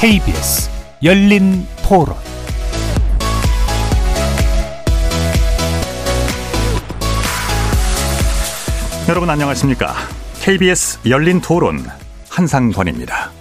KBS 열린 토론 여러분 안녕하십니까? KBS 열린 토론 한상권입니다.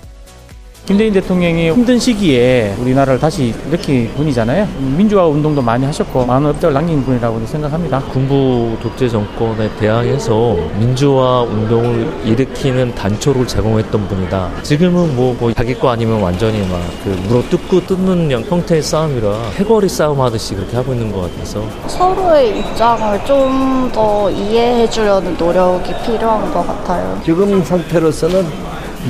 김대인 대통령이 힘든 시기에 우리나라를 다시 일으킨 분이잖아요. 민주화 운동도 많이 하셨고 많은 업적을 남긴 분이라고 생각합니다. 군부 독재 정권에 대항해서 민주화 운동을 일으키는 단초를 제공했던 분이다. 지금은 뭐, 뭐 자기 거 아니면 완전히 막 그 물어 뜯고 뜯는 형태의 싸움이라 해거리 싸움 하듯이 그렇게 하고 있는 것 같아서 서로의 입장을 좀 더 이해해 주려는 노력이 필요한 것 같아요. 지금 상태로서는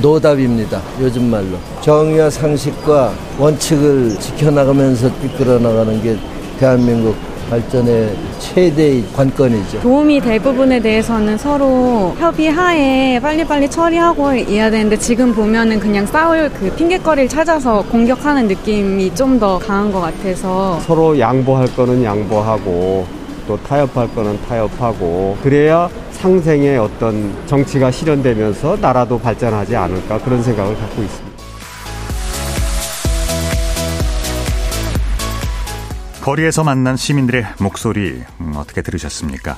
노답입니다. 요즘 말로. 정의와 상식과 원칙을 지켜나가면서 이끌어 나가는 게 대한민국 발전의 최대의 관건이죠. 도움이 될 부분에 대해서는 서로 협의하에 빨리빨리 처리하고 해야 되는데 지금 보면은 그냥 싸울 그 핑계거리를 찾아서 공격하는 느낌이 좀 더 강한 것 같아서 서로 양보할 거는 양보하고 또 타협할 거는 타협하고 그래야 상생의 어떤 정치가 실현되면서 나라도 발전하지 않을까 그런 생각을 갖고 있습니다. 거리에서 만난 시민들의 목소리 음, 어떻게 들으셨습니까?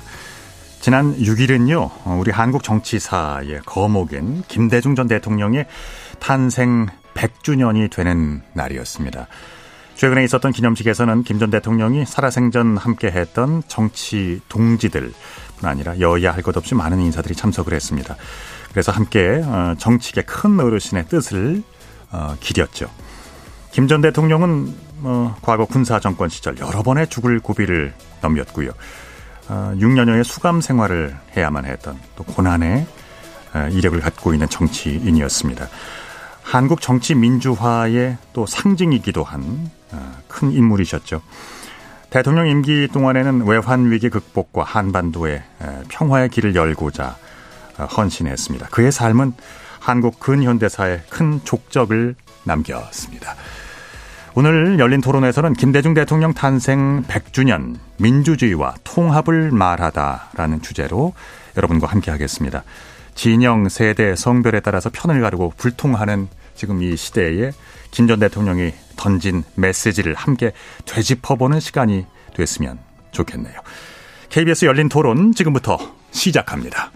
지난 6일은요, 우리 한국 정치사의 거목인 김대중 전 대통령의 탄생 100주년이 되는 날이었습니다. 최근에 있었던 기념식에서는 김 전 대통령이 살아생전 함께 했던 정치 동지들 뿐 아니라 여야 할 것 없이 많은 인사들이 참석을 했습니다. 그래서 함께 어, 정치계 큰 어르신의 뜻을 어, 기렸죠. 김 전 대통령은 어, 과거 군사 정권 시절 여러 번의 죽을 고비를 넘겼고요. 6년여의 수감 생활을 해야만 했던 또 고난의 이력을 갖고 있는 정치인이었습니다. 한국 정치 민주화의 또 상징이기도 한 큰 인물이셨죠. 대통령 임기 동안에는 외환 위기 극복과 한반도의 평화의 길을 열고자 헌신했습니다. 그의 삶은 한국 근현대사에 큰 족적을 남겼습니다. 오늘 열린 토론에서는 김대중 대통령 탄생 100주년 민주주의와 통합을 말하다라는 주제로 여러분과 함께 하겠습니다. 진영, 세대, 성별에 따라서 편을 가르고 불통하는 지금 이 시대에 김 전 대통령이 던진 메시지를 함께 되짚어보는 시간이 됐으면 좋겠네요. KBS 열린 토론 지금부터 시작합니다.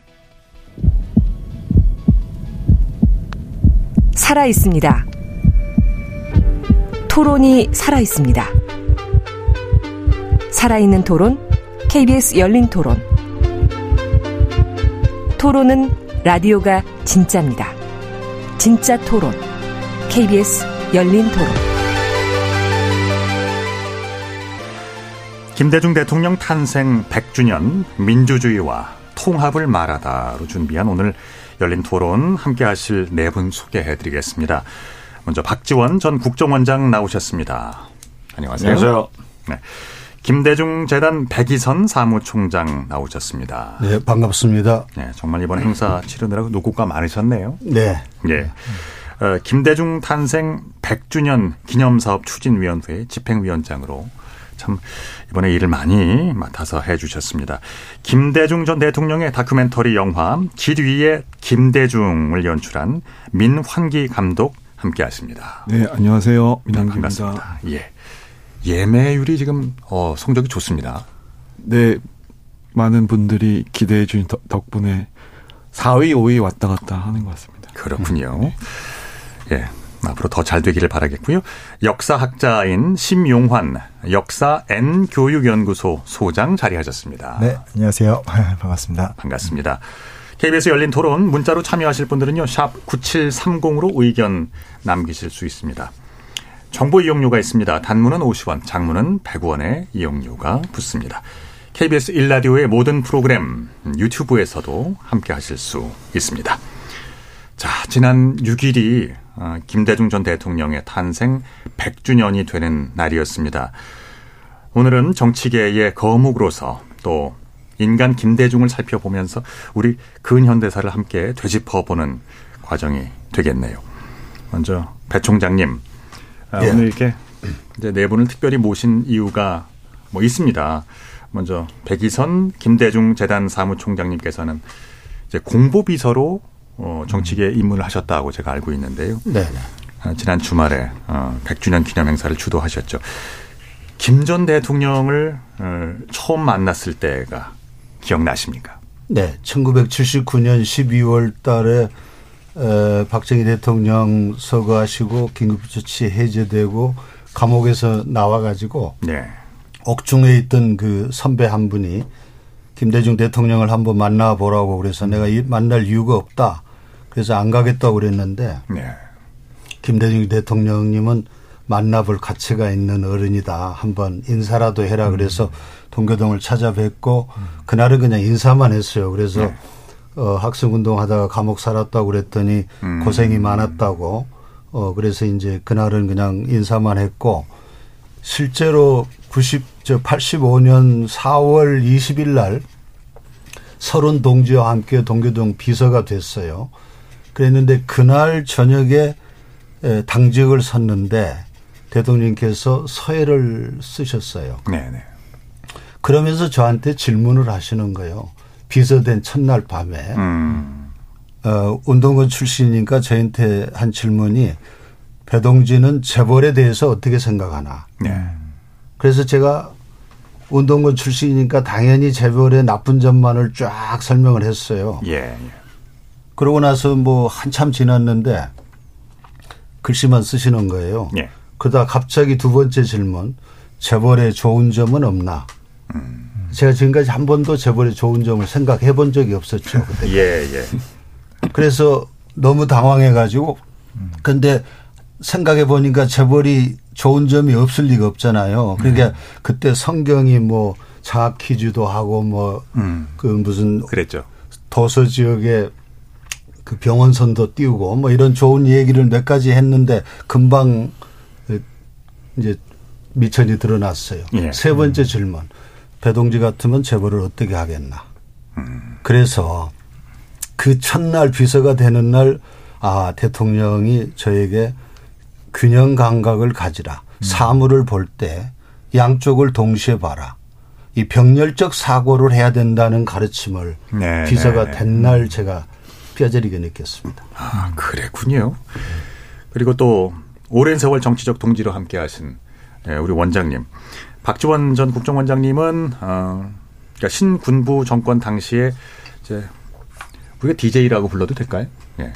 살아 있습니다. 토론이 살아 있습니다. 살아있는 토론, KBS 열린 토론. 토론은 라디오가 진짜입니다. 진짜 토론, KBS 열린 토론. 김대중 대통령 탄생 100주년 민주주의와 통합을 말하다로 준비한 오늘 열린 토론 함께 하실 네 분 소개해 드리겠습니다. 먼저 박지원 전 국정원장 나오셨습니다. 안녕하세요. 안녕하세요. 네. 김대중 재단 백이선 사무총장 나오셨습니다. 네, 반갑습니다. 네, 정말 이번 행사 치르느라고 노고가 많으셨네요. 네. 예. 어, 김대중 탄생 100주년 기념사업 추진위원회 집행위원장으로 참 이번에 일을 많이 맡아서 해주셨습니다. 김대중 전 대통령의 다큐멘터리 영화 길 위의 김대중을 연출한 민환기 감독 함께하십니다. 네, 안녕하세요. 민환기입니다. 반갑습니다. 예. 예매율이 지금 어, 성적이 좋습니다. 네, 많은 분들이 기대해 주신 덕분에 4위, 5위 왔다 갔다 하는 것 같습니다. 그렇군요. 네. 예. 앞으로 더 잘 되기를 바라겠고요. 역사학자인 심용환 역사 N 교육연구소 소장 자리하셨습니다. 네, 안녕하세요. 반갑습니다. 반갑습니다. KBS 열린 토론 문자로 참여하실 분들은요. 샵 9730으로 의견 남기실 수 있습니다. 정보 이용료가 있습니다. 단문은 50원, 장문은 100원의 이용료가 붙습니다. KBS 1라디오의 모든 프로그램 유튜브에서도 함께 하실 수 있습니다. 자, 지난 6일이 김대중 전 대통령의 탄생 100주년이 되는 날이었습니다. 오늘은 정치계의 거목으로서 또 인간 김대중을 살펴보면서 우리 근현대사를 함께 되짚어보는 과정이 되겠네요. 먼저 배 총장님, 예. 오늘 이렇게 이제 네 분을 특별히 모신 이유가 뭐 있습니다. 먼저 백이선 김대중 재단 사무총장님께서는 이제 공보비서로 어, 정치계에 입문을 하셨다고 제가 알고 있는데요. 네. 어, 지난 주말에 어, 100주년 기념 행사를 주도하셨죠. 김 전 대통령을 어, 처음 만났을 때가 기억나십니까? 네, 1979년 12월 달에 에, 박정희 대통령 서거하시고 긴급조치 해제되고 감옥에서 나와가지고 네. 옥중에 있던 그 선배 한 분이 김대중 대통령을 한번 만나보라고 그래서 내가 이- 만날 이유가 없다. 그래서 안 가겠다고 그랬는데 네. 김대중 대통령님은 만나볼 가치가 있는 어른이다. 한번 인사라도 해라. 그래서 동교동을 찾아뵙고 그날은 그냥 인사만 했어요. 그래서 어, 학생운동 하다가 감옥 살았다고 그랬더니 음. 고생이 많았다고 어, 그래서 이제 그날은 그냥 인사만 했고 실제로 90, 저 85년 4월 20일 날 서른 동지와 함께 동교동 비서가 됐어요. 그랬는데 그날 저녁에 에, 당직을 섰는데 대통령께서 서해를 쓰셨어요. 네, 네. 그러면서 저한테 질문을 하시는 거예요. 비서된 첫날 밤에. 음. 어, 운동권 출신이니까 저한테 한 질문이 배동진은 재벌에 대해서 어떻게 생각하나. 네. 그래서 제가 운동권 출신이니까 당연히 재벌의 나쁜 점만을 쫙 설명을 했어요. 예, 예. 그러고 나서 뭐 한참 지났는데 글씨만 쓰시는 거예요. 예. 그러다 갑자기 두 번째 질문. 재벌의 좋은 점은 없나? 제가 지금까지 한 번도 재벌의 좋은 점을 생각해 본 적이 없었죠. 그때. 예, 예. 그래서 너무 당황해 가지고 근데 생각해 보니까 재벌이 좋은 점이 없을 리가 없잖아요. 그러니까 그때 성경이 뭐 장학 퀴즈도 하고 뭐그 음. 무슨 그랬죠. 도서 지역에 그 병원선도 띄우고 뭐 이런 좋은 얘기를 몇 가지 했는데 금방 이제 미천이 드러났어요. 예. 세 번째 질문. 배동지 같으면 재벌을 어떻게 하겠나. 음. 그래서 그 첫날 비서가 되는 날, 아, 대통령이 저에게 균형 감각을 가지라. 음. 사물을 볼 때 양쪽을 동시에 봐라. 이 병렬적 사고를 해야 된다는 가르침을 네, 비서가 네, 네. 된날 제가 뼈저리게 느꼈습니다. 아, 그랬군요. 그리고 또 오랜 세월 정치적 동지로 함께 하신 예, 우리 원장님. 박지원 전 국정원장님은 어 그러니까 신군부 정권 당시에 이제 우리가 DJ라고 불러도 될까요? 예.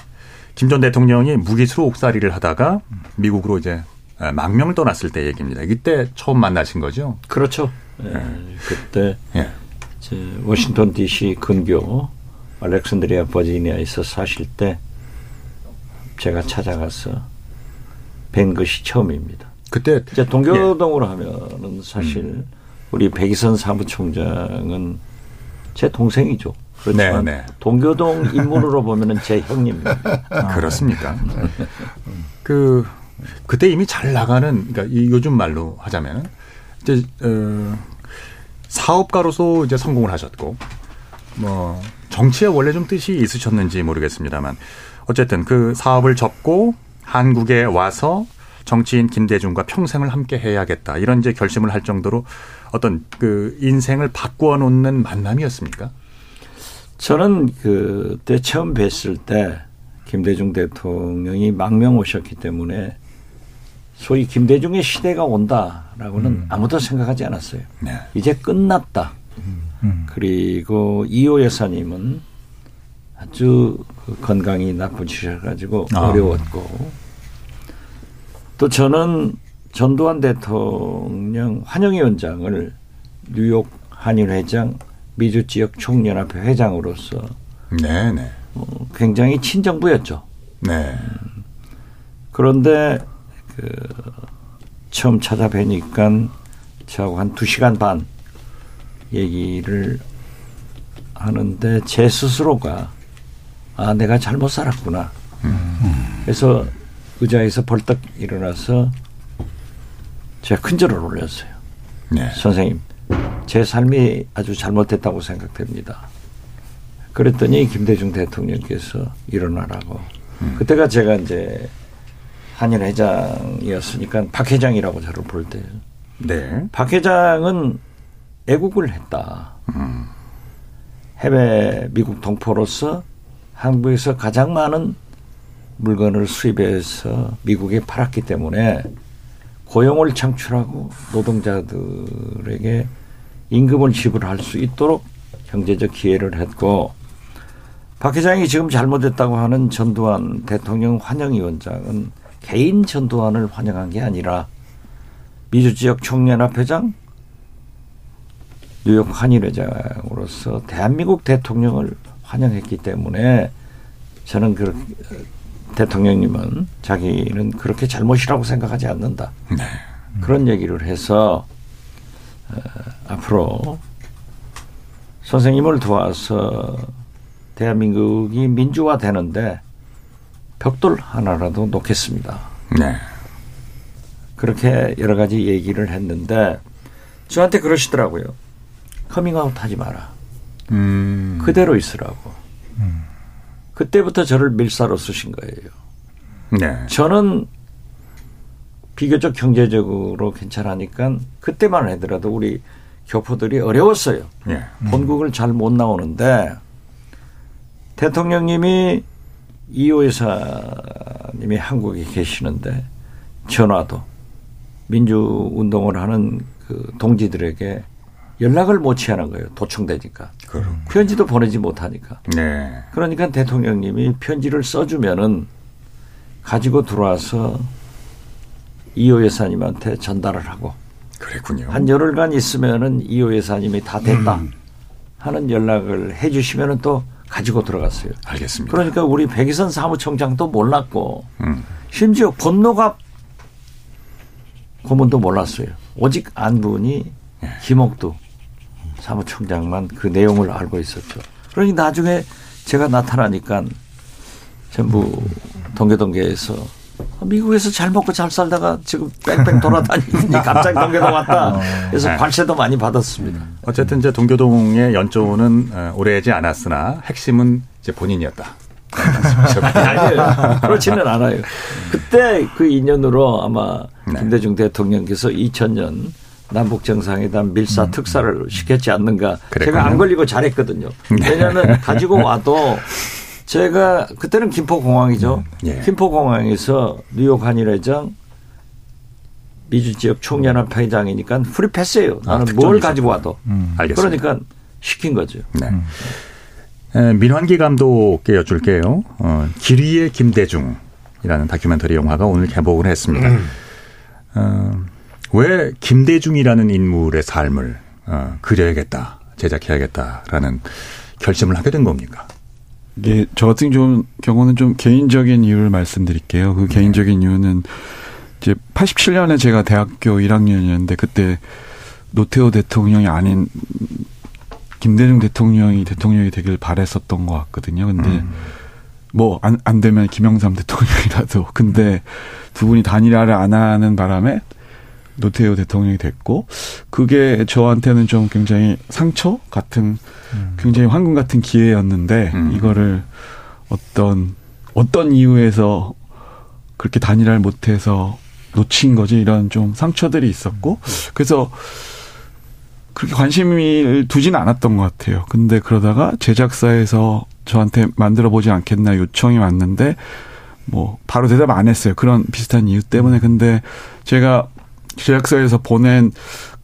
김 전 대통령이 무기수로 옥살이를 하다가 미국으로 이제 아, 망명을 떠났을 때 얘기입니다. 이때 처음 만나신 거죠? 그렇죠. 예, 그때 예. 이제 워싱턴 D.C. 근교 알렉산드리아 버지니아에서 사실 때 제가 찾아가서 뵌 것이 처음입니다. 그때 이제 동교동으로 하면은 사실 우리 백이선 사무총장은 제 동생이죠. 그렇지만 네, 네. 동교동 인물으로 보면은 제 형님입니다. 그렇습니까? 그 그때 이미 잘 나가는 그러니까 이 요즘 말로 하자면은 이제 어 사업가로서 이제 성공을 하셨고 뭐 정치에 원래 좀 뜻이 있으셨는지 모르겠습니다만 어쨌든 그 사업을 접고 한국에 와서 정치인 김대중과 평생을 함께 해야겠다 이런 이제 결심을 할 정도로 어떤 그 인생을 바꾸어 놓는 만남이었습니까? 저는 그때 처음 뵀을 때 김대중 대통령이 망명 오셨기 때문에 소위 김대중의 시대가 온다라고는 아무도 생각하지 않았어요. 네. 이제 끝났다. 그리고 이호 여사님은 아주 그 건강이 나쁘셔가지고 아. 어려웠고 또 저는 전두환 대통령 환영위원장을 뉴욕 한일회장 미주 지역 총연합회 회장으로서 네, 네. 어, 굉장히 친정부였죠. 네. 그런데 그 처음 찾아뵈니까 저하고 한두 시간 반 얘기를 하는데 제 스스로가 아 내가 잘못 살았구나. 그래서 의자에서 벌떡 일어나서 제가 큰 절을 올렸어요. 네. 선생님, 제 삶이 아주 잘못됐다고 생각됩니다. 그랬더니 김대중 대통령께서 일어나라고. 그때가 제가 이제 한일 회장이었으니까 박 회장이라고 저를 볼 때. 네. 박 회장은 애국을 했다. 해외 미국 동포로서 한국에서 가장 많은 물건을 수입해서 미국에 팔았기 때문에 고용을 창출하고 노동자들에게 임금을 지불할 수 있도록 경제적 기회를 했고 박 회장이 지금 잘못했다고 하는 전두환 대통령 환영위원장은 개인 전두환을 환영한 게 아니라 미주 지역 총연합 회장, 뉴욕 한일회장으로서 대한민국 대통령을 환영했기 때문에 저는 그 대통령님은 자기는 그렇게 잘못이라고 생각하지 않는다. 네. 그런 얘기를 해서 어, 앞으로 선생님을 도와서 대한민국이 민주화되는데 벽돌 하나라도 놓겠습니다. 네. 그렇게 여러 가지 얘기를 했는데 저한테 그러시더라고요. 커밍아웃 하지 마라. 음. 그대로 있으라고. 그때부터 저를 밀사로 쓰신 거예요. 네. 저는 비교적 경제적으로 괜찮으니까 그때만 하더라도 우리 교포들이 어려웠어요. 예. 본국을 잘 못 나오는데 대통령님이 이호 여사님이 한국에 계시는데 전화도 민주운동을 하는 그 동지들에게 연락을 못 취하는 거예요. 도청되니까. 편지도 보내지 못하니까. 네. 그러니까 대통령님이 편지를 써주면은 가지고 들어와서 이호 여사님한테 전달을 하고 그랬군요. 한 열흘간 있으면은 이호 여사님이 다 됐다 음. 하는 연락을 해주시면은 또 가지고 들어갔어요. 알겠습니다. 그러니까 우리 백이선 사무총장도 몰랐고 음. 심지어 권노갑 고문도 몰랐어요. 오직 안분이 예. 김옥두 사무총장만 그 내용을 알고 있었죠. 그러니 나중에 제가 나타나니까 전부 동계동계에서 미국에서 잘 먹고 잘 살다가 지금 뺑뺑 돌아다니니 갑자기 동계동 왔다. 그래서 네. 관세도 많이 받았습니다. 어쨌든 이제 동교동의 연조는 어, 오래지 않았으나 핵심은 이제 본인이었다. 아니에요. 그렇지는 않아요. 그때 그 인연으로 아마 네. 김대중 대통령께서 2000년 남북 정상회담 밀사 특사를 시켰지 않는가. 제가 음. 그랬군요. 안 걸리고 잘했거든요. 네. 왜냐하면 가지고 와도 제가 그때는 김포공항이죠. 예. 김포공항에서 뉴욕 한일회장 미주 지역 총연합 회장이니까 프리패스예요. 나는 뭘 특종이죠. 가지고 와도. 음. 알겠습니다. 그러니까 시킨 거죠. 네. 에, 민환기 감독께 여쭐게요. 어, 길 위에 김대중이라는 다큐멘터리 영화가 오늘 개봉을 했습니다. 어, 왜 김대중이라는 인물의 삶을 어, 그려야겠다, 제작해야겠다라는 결심을 하게 된 겁니까? 이게 저 같은 좀 경우는 좀 개인적인 이유를 말씀드릴게요. 그 개인적인 이유는 이제 87년에 제가 대학교 1학년이었는데 그때 노태우 대통령이 아닌 김대중 대통령이 대통령이 되길 바랬었던 것 같거든요. 근데 뭐안 안 되면 김영삼 대통령이라도 근데 두 분이 단일화를 안 하는 바람에 노태우 대통령이 됐고 그게 저한테는 좀 굉장히 상처 같은 굉장히 황금 같은 기회였는데 이거를 어떤 어떤 이유에서 그렇게 단일화를 못해서 놓친 거지 이런 좀 상처들이 있었고 그래서 그렇게 관심을 두지는 않았던 것 같아요. 근데 그러다가 제작사에서 저한테 만들어 보지 않겠나 요청이 왔는데 뭐 바로 대답 안 했어요. 그런 비슷한 이유 때문에. 근데 제가 제작사에서 보낸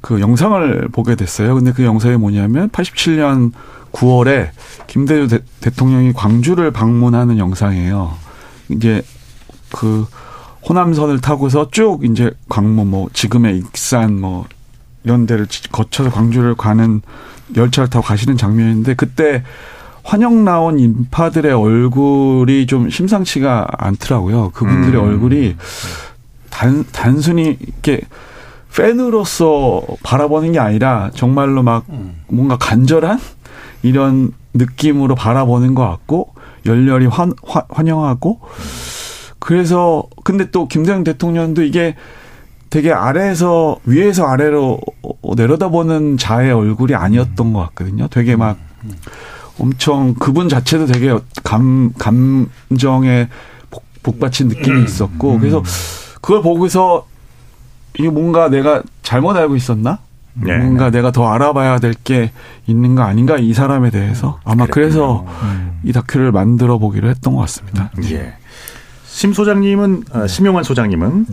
그 영상을 보게 됐어요. 근데 그 영상이 뭐냐면 87년 9월에 김대중 대, 통령이 광주를 방문하는 영상이에요. 이제 그 호남선을 타고서 쭉 이제 광무 뭐 지금의 익산 뭐 이런 데를 거쳐서 광주를 가는 열차를 타고 가시는 장면인데 그때 환영 나온 인파들의 얼굴이 좀 심상치가 않더라고요. 그분들의 음. 얼굴이 단, 단순히 이렇게 팬으로서 바라보는 게 아니라 정말로 막 뭔가 간절한 이런 느낌으로 바라보는 것 같고 열렬히 환, 환, 환영하고 그래서 근데 또 김대중 대통령도 이게 되게 아래에서 위에서 아래로 내려다보는 자의 얼굴이 아니었던 것 같거든요. 되게 막 엄청 그분 자체도 되게 감 감정에 복, 복받친 느낌이 있었고 그래서 그걸 보고서 이게 뭔가 내가 잘못 알고 있었나? 네. 뭔가 내가 더 알아봐야 될 게 있는 거 아닌가 이 사람에 대해서 아마 그래서 이 다큐를 만들어 보기로 했던 것 같습니다. 예. 심 소장님은 어, 심용환 소장님은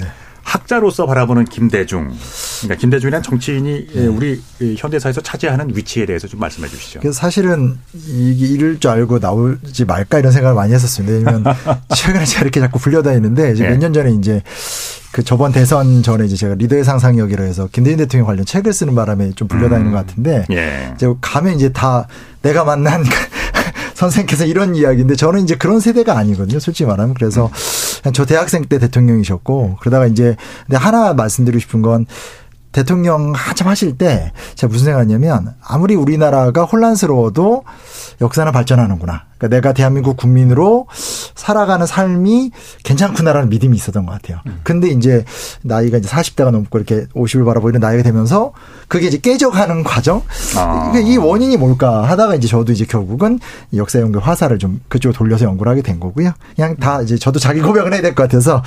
학자로서 바라보는 김대중, 그러니까 김대중이라는 정치인이 예, 우리 이 현대사에서 차지하는 위치에 대해서 좀 말씀해 주시죠. 그래서 사실은 이게 이럴 줄 알고 나오지 말까 이런 생각을 많이 했었습니다. 왜냐면 최근에 제가 이렇게 자꾸 불려다니는데 이제 예. 몇년 전에 이제 그 저번 대선 전에 이제 제가 리더의 상상력이라 해서 김대중 대통령 관련 책을 쓰는 바람에 좀 불려다니는 것 같은데 예. 이제 가면 이제 다 내가 만난 선생님께서 이런 이야기인데 저는 이제 그런 세대가 아니거든요. 솔직히 말하면. 그래서 그냥 저 대학생 때 대통령이셨고 그러다가 이제 근데 하나 말씀드리고 싶은 건 대통령 한참 하실 때 제가 무슨 생각했냐면 아무리 우리나라가 혼란스러워도 역사는 발전하는구나. 그러니까 내가 대한민국 국민으로 살아가는 삶이 괜찮구나라는 믿음이 있었던 것 같아요. 근데 이제 나이가 이제 40대가 넘고 이렇게 50을 바라보이는 나이가 되면서 그게 이제 깨져가는 과정? 아. 이 원인이 뭘까 하다가 이제 저도 이제 결국은 이 역사 연구 화살을 좀 그쪽으로 돌려서 연구를 하게 된 거고요. 그냥 다 이제 저도 자기 고백을 해야 될 것 같아서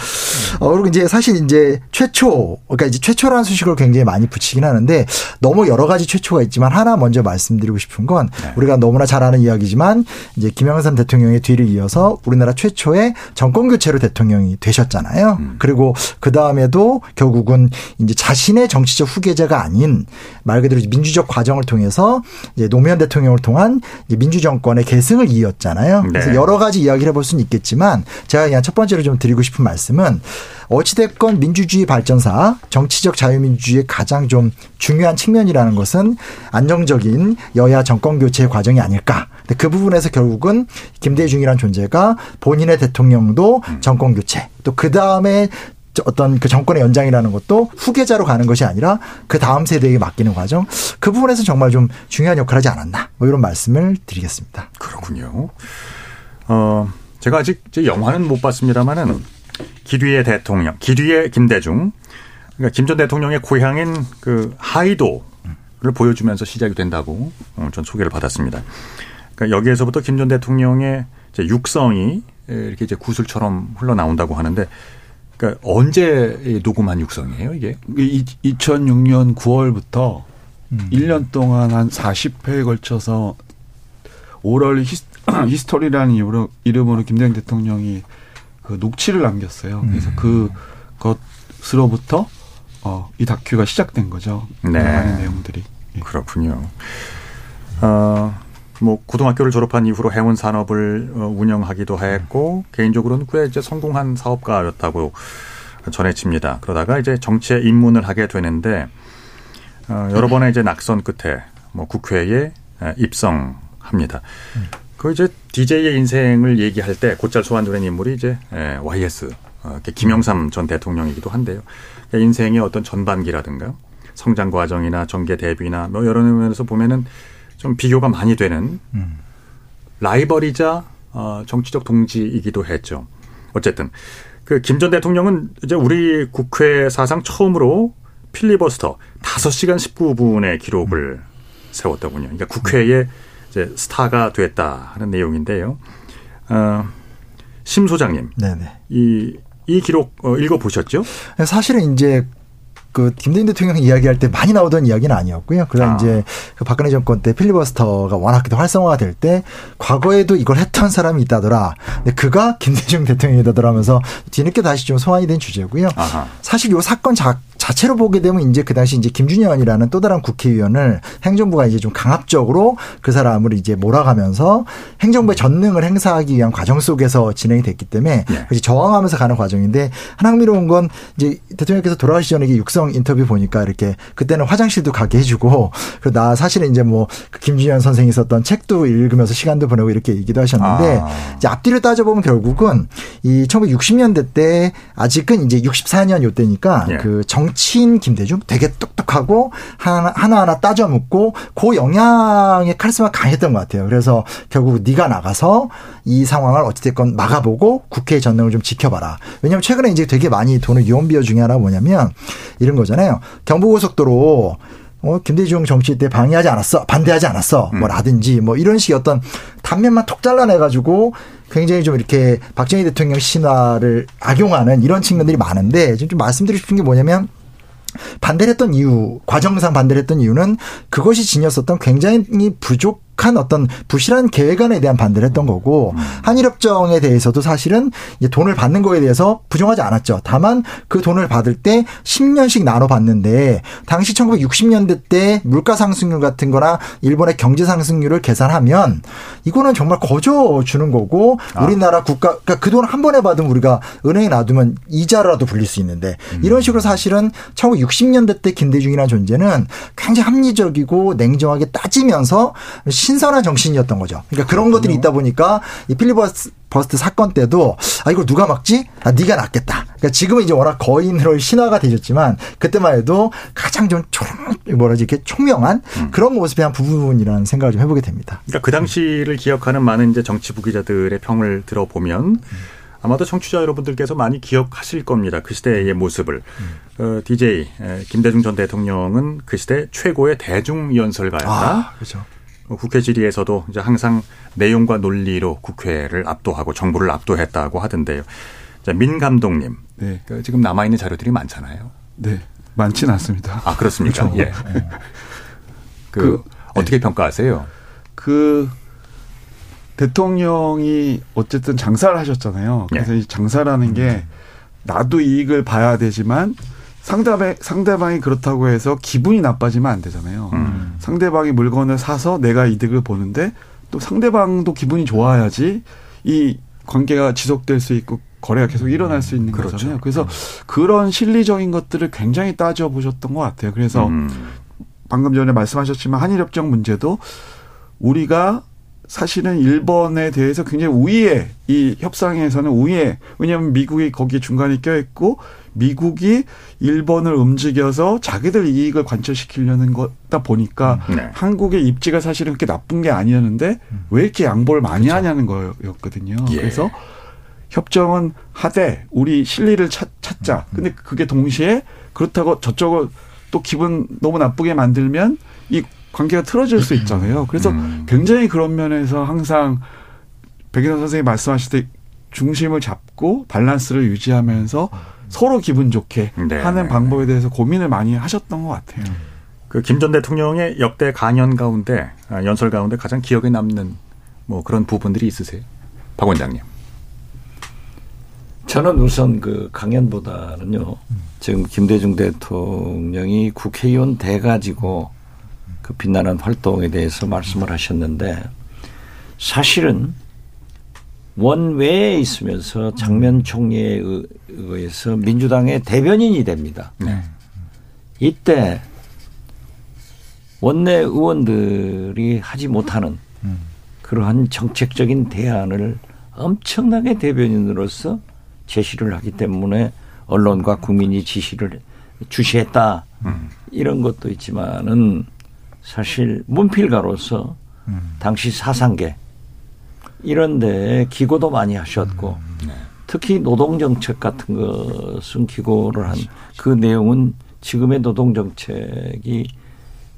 어 그리고 이제 사실 이제 최초 그러니까 이제 최초라는 수식을 굉장히 많이 붙이긴 하는데 너무 여러 가지 최초가 있지만 하나 먼저 말씀드리고 싶은 건 우리가 너무나 잘 아는 이야기지만 이제 김 영삼 대통령의 뒤를 이어서 우리나라 최초의 정권 교체로 대통령이 되셨잖아요. 그리고 그 다음에도 결국은 이제 자신의 정치적 후계자가 아닌 말 그대로 민주적 과정을 통해서 이제 노무현 대통령을 통한 이제 민주 정권의 계승을 이었잖아요. 그래서 네. 여러 가지 이야기를 해볼 수는 있겠지만 제가 그냥 첫 번째로 좀 드리고 싶은 말씀은 어찌됐건 민주주의 발전사 정치적 자유민주주의의 가장 좀 중요한 측면이라는 것은 안정적인 여야 정권 교체 과정이 아닐까. 근데 그 부분에서 결국은 김대중이라는 존재가 본인의 대통령도 정권 교체 또 그 다음에 어떤 그 정권의 연장이라는 것도 후계자로 가는 것이 아니라 그 다음 세대에게 맡기는 과정 그 부분에서 정말 좀 중요한 역할을 하지 않았나 뭐 이런 말씀을 드리겠습니다. 그렇군요. 어, 제가 아직 영화는 못 봤습니다만은 기류의 대통령, 기류의 김대중, 그러니까 김 전 대통령의 고향인 그 하이도를 보여주면서 시작이 된다고 어, 전 소개를 받았습니다. 그러니까 여기에서부터 김 전 대통령의 이제 육성이 이렇게 이제 구슬처럼 흘러나온다고 하는데, 그러니까 언제 녹음한 육성이에요 이게? 2006년 9월부터 1년 동안 한 40회에 걸쳐서 oral his, history라는 이름으로, 이름으로 김대중 대통령이 그 녹취를 남겼어요. 그래서 그 것으로부터 어, 이 다큐가 시작된 거죠. 네. 많은 내용들이. 그렇군요. 어, 뭐 고등학교를 졸업한 이후로 해운 산업을 어, 운영하기도 했고 개인적으로는 꽤 이제 성공한 사업가였다고 전해집니다. 그러다가 이제 정치에 입문을 하게 되는데 어, 여러 번의 이제 낙선 끝에 뭐 국회에 에, 입성합니다. 그 이제 DJ의 인생을 얘기할 때 곧잘 소환되는 인물이 이제 에, YS 어, 김영삼 전 대통령이기도 한데요. 그러니까 인생의 어떤 전반기라든가 성장 과정이나 정계 대비나 뭐 여러 면에서 보면은 좀 비교가 많이 되는 라이벌이자 어, 정치적 동지이기도 했죠. 어쨌든 그 김 전 대통령은 이제 우리 국회 사상 처음으로 필리버스터 5시간 19분의 기록을 세웠더군요. 그러니까 국회에 이제 스타가 됐다 하는 내용인데요. 어, 심 소장님, 네네. 이, 이 기록 어, 읽어 보셨죠? 사실은 이제 그 김대중 대통령 이야기할 때 많이 나오던 이야기는 아니었고요. 그다음 아. 이제 그 박근혜 정권 때 필리버스터가 워낙 활성화가 될 때 과거에도 이걸 했던 사람이 있다더라. 근데 그가 김대중 대통령이다더라 하면서 뒤늦게 다시 좀 소환이 된 주제고요. 아하. 사실 요 사건 자, 자체로 보게 되면 이제 그 당시 이제 김준현이라는 또 다른 국회의원을 행정부가 이제 좀 강압적으로 그 사람을 이제 몰아가면서 행정부의 전능을 행사하기 위한 과정 속에서 진행이 됐기 때문에 네. 그래서 저항하면서 가는 과정인데 하나 흥미로운 건 이제 대통령께서 돌아가시 전에 육성 인터뷰 보니까 이렇게 그때는 화장실도 가게 해주고 그리고 나 사실은 이제 뭐 그 김준현 선생이 썼던 책도 읽으면서 시간도 보내고 이렇게 얘기도 하셨는데 아. 이제 앞뒤를 따져보면 결국은 이 1960년대 때 아직은 이제 64년 요때니까 예. 그정 치인 김대중 되게 똑똑하고 하나, 하나하나 따져 묻고 그 영향의 카리스마 가 강했던 것 같아요. 그래서 결국 네가 나가서 이 상황을 어찌됐건 막아보고 국회의 전능을 좀 지켜봐라. 왜냐하면 최근에 이제 되게 많이 도는 유언비어 중에 하나가 뭐냐면 이런 거잖아요. 경부고속도로 어, 김대중 정치 때 방해하지 않았어, 반대하지 않았어, 음. 뭐라든지 뭐 이런 식의 어떤 단면만 톡 잘라내가지고 굉장히 좀 이렇게 박정희 대통령 신화를 악용하는 이런 측면들이 많은데 지금 좀 말씀드리고 싶은 게 뭐냐면 반대를 했던 이유, 과정상 반대를 했던 이유는 그것이 지녔었던 굉장히 부족 독한 어떤 부실한 계획안에 대한 반대를 했던 거고 한일협정에 대해서도 사실은 돈을 받는 거에 대해서 부정하지 않았죠. 다만 그 돈을 받을 때 10년씩 나눠 받는데 당시 1960년대 때 물가 상승률 같은 거나 일본의 경제 상승률을 계산하면 이거는 정말 거저 주는 거고 우리나라 국가 그러니까 그 돈 한 번에 받으면 우리가 은행에 놔두면 이자라도 불릴 수 있는데 이런 식으로 사실은 1960년대 때 김대중이라는 존재는 굉장히 합리적이고 냉정하게 따지면서 신선한 정신이었던 거죠. 그러니까 그런 것들이 있다 보니까 이 필리버스트 사건 때도 아 이걸 누가 막지? 아 네가 낫겠다. 그러니까 지금은 이제 워낙 거인으로 신화가 되셨지만 그때만 해도 가장 좀 총, 뭐라지 이렇게 총명한 그런 모습의 한 부분이라는 생각을 좀 해보게 됩니다. 그러니까 그 당시를 기억하는 많은 이제 정치 부 기자들의 평을 들어보면 아마도 청취자 여러분들께서 많이 기억하실 겁니다. 그 시대의 모습을. 어, DJ 에, 김대중 전 대통령은 그 시대 최고의 대중 연설가였다. 아, 그렇죠. 어, 국회 질의에서도 이제 항상 내용과 논리로 국회를 압도하고 정부를 압도했다고 하던데요. 자, 민 감독님. 네. 그 지금 남아있는 자료들이 많잖아요. 네. 많지는 않습니다. 아, 그렇습니까? 그렇죠. 예. 그, 어떻게 평가하세요? 그 대통령이 어쨌든 장사를 하셨잖아요. 그래서 이 장사라는 게 나도 이익을 봐야 되지만 상대방, 상대방이 그렇다고 해서 기분이 나빠지면 안 되잖아요. 상대방이 물건을 사서 내가 이득을 보는데 또 상대방도 기분이 좋아야지 이 관계가 지속될 수 있고 거래가 계속 일어날 수 있는 거잖아요. 그래서 그런 실리적인 것들을 굉장히 따져 보셨던 것 같아요. 그래서 방금 전에 말씀하셨지만 한일협정 문제도 우리가 사실은 일본에 대해서 굉장히 우위에 이 협상에서는 우위에 왜냐하면 미국이 거기 중간에 껴있고 미국이 일본을 움직여서 자기들 이익을 관철시키려는 거다 보니까 네. 한국의 입지가 사실은 그렇게 나쁜 게 아니었는데 왜 이렇게 양보를 많이 하냐는 거였거든요. 예. 그래서 협정은 하되 우리 실리를 찾, 찾자. 근데 그게 동시에 그렇다고 저쪽을 또 기분 너무 나쁘게 만들면 이 관계가 틀어질 수 있잖아요. 그래서 굉장히 그런 면에서 항상 백인호 선생님이 말씀하실 때 중심을 잡고 밸런스를 유지하면서 서로 기분 좋게 네, 하는 네, 방법에 대해서 고민을 많이 하셨던 것 같아요. 그 김 전 대통령의 역대 강연 가운데 아, 연설 가운데 가장 기억에 남는 뭐 그런 부분들이 있으세요? 박 원장님. 저는 우선 그 강연보다는요. 지금 김대중 대통령이 국회의원 돼 가지고 그 빛나는 활동에 대해서 말씀을 하셨는데 사실은 원외에 있으면서 장면 총리에 의- 의해서 민주당의 대변인이 됩니다. 이때 원내 의원들이 하지 못하는 그러한 정책적인 대안을 엄청나게 대변인으로서 제시를 하기 때문에 언론과 국민이 지시를 주시했다. 이런 것도 있지만은 사실 문필가로서 당시 사상계 이런데 기고도 많이 하셨고 특히 노동정책 같은 것은 기고를 한 그 내용은 지금의 노동정책이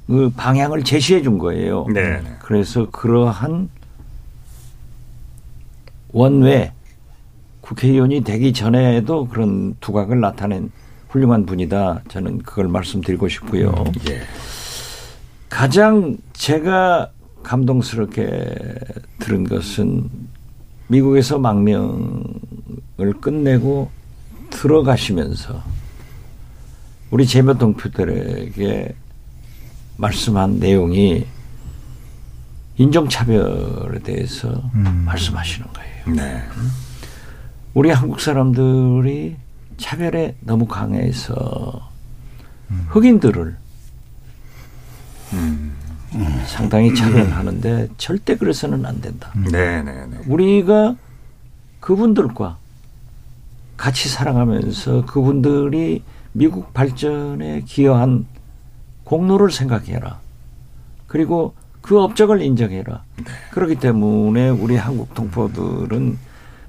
그 방향을 제시해 준 거예요. 네. 그래서 그러한 원외 국회의원이 되기 전에도 그런 두각을 나타낸 훌륭한 분이다. 저는 그걸 말씀드리고 싶고요. 예. 가장 제가 감동스럽게 들은 것은 미국에서 망명을 끝내고 들어가시면서 우리 재묘 동표들에게 말씀한 내용이 인종차별에 대해서 말씀하시는 거예요. 네. 우리 한국 사람들이 차별에 너무 강해서 흑인들을 상당히 차별하는데 절대 그래서는 안 된다. 네, 네, 네. 우리가 그분들과 같이 살아가면서 그분들이 미국 발전에 기여한 공로를 생각해라. 그리고 그 업적을 인정해라. 그렇기 때문에 우리 한국 동포들은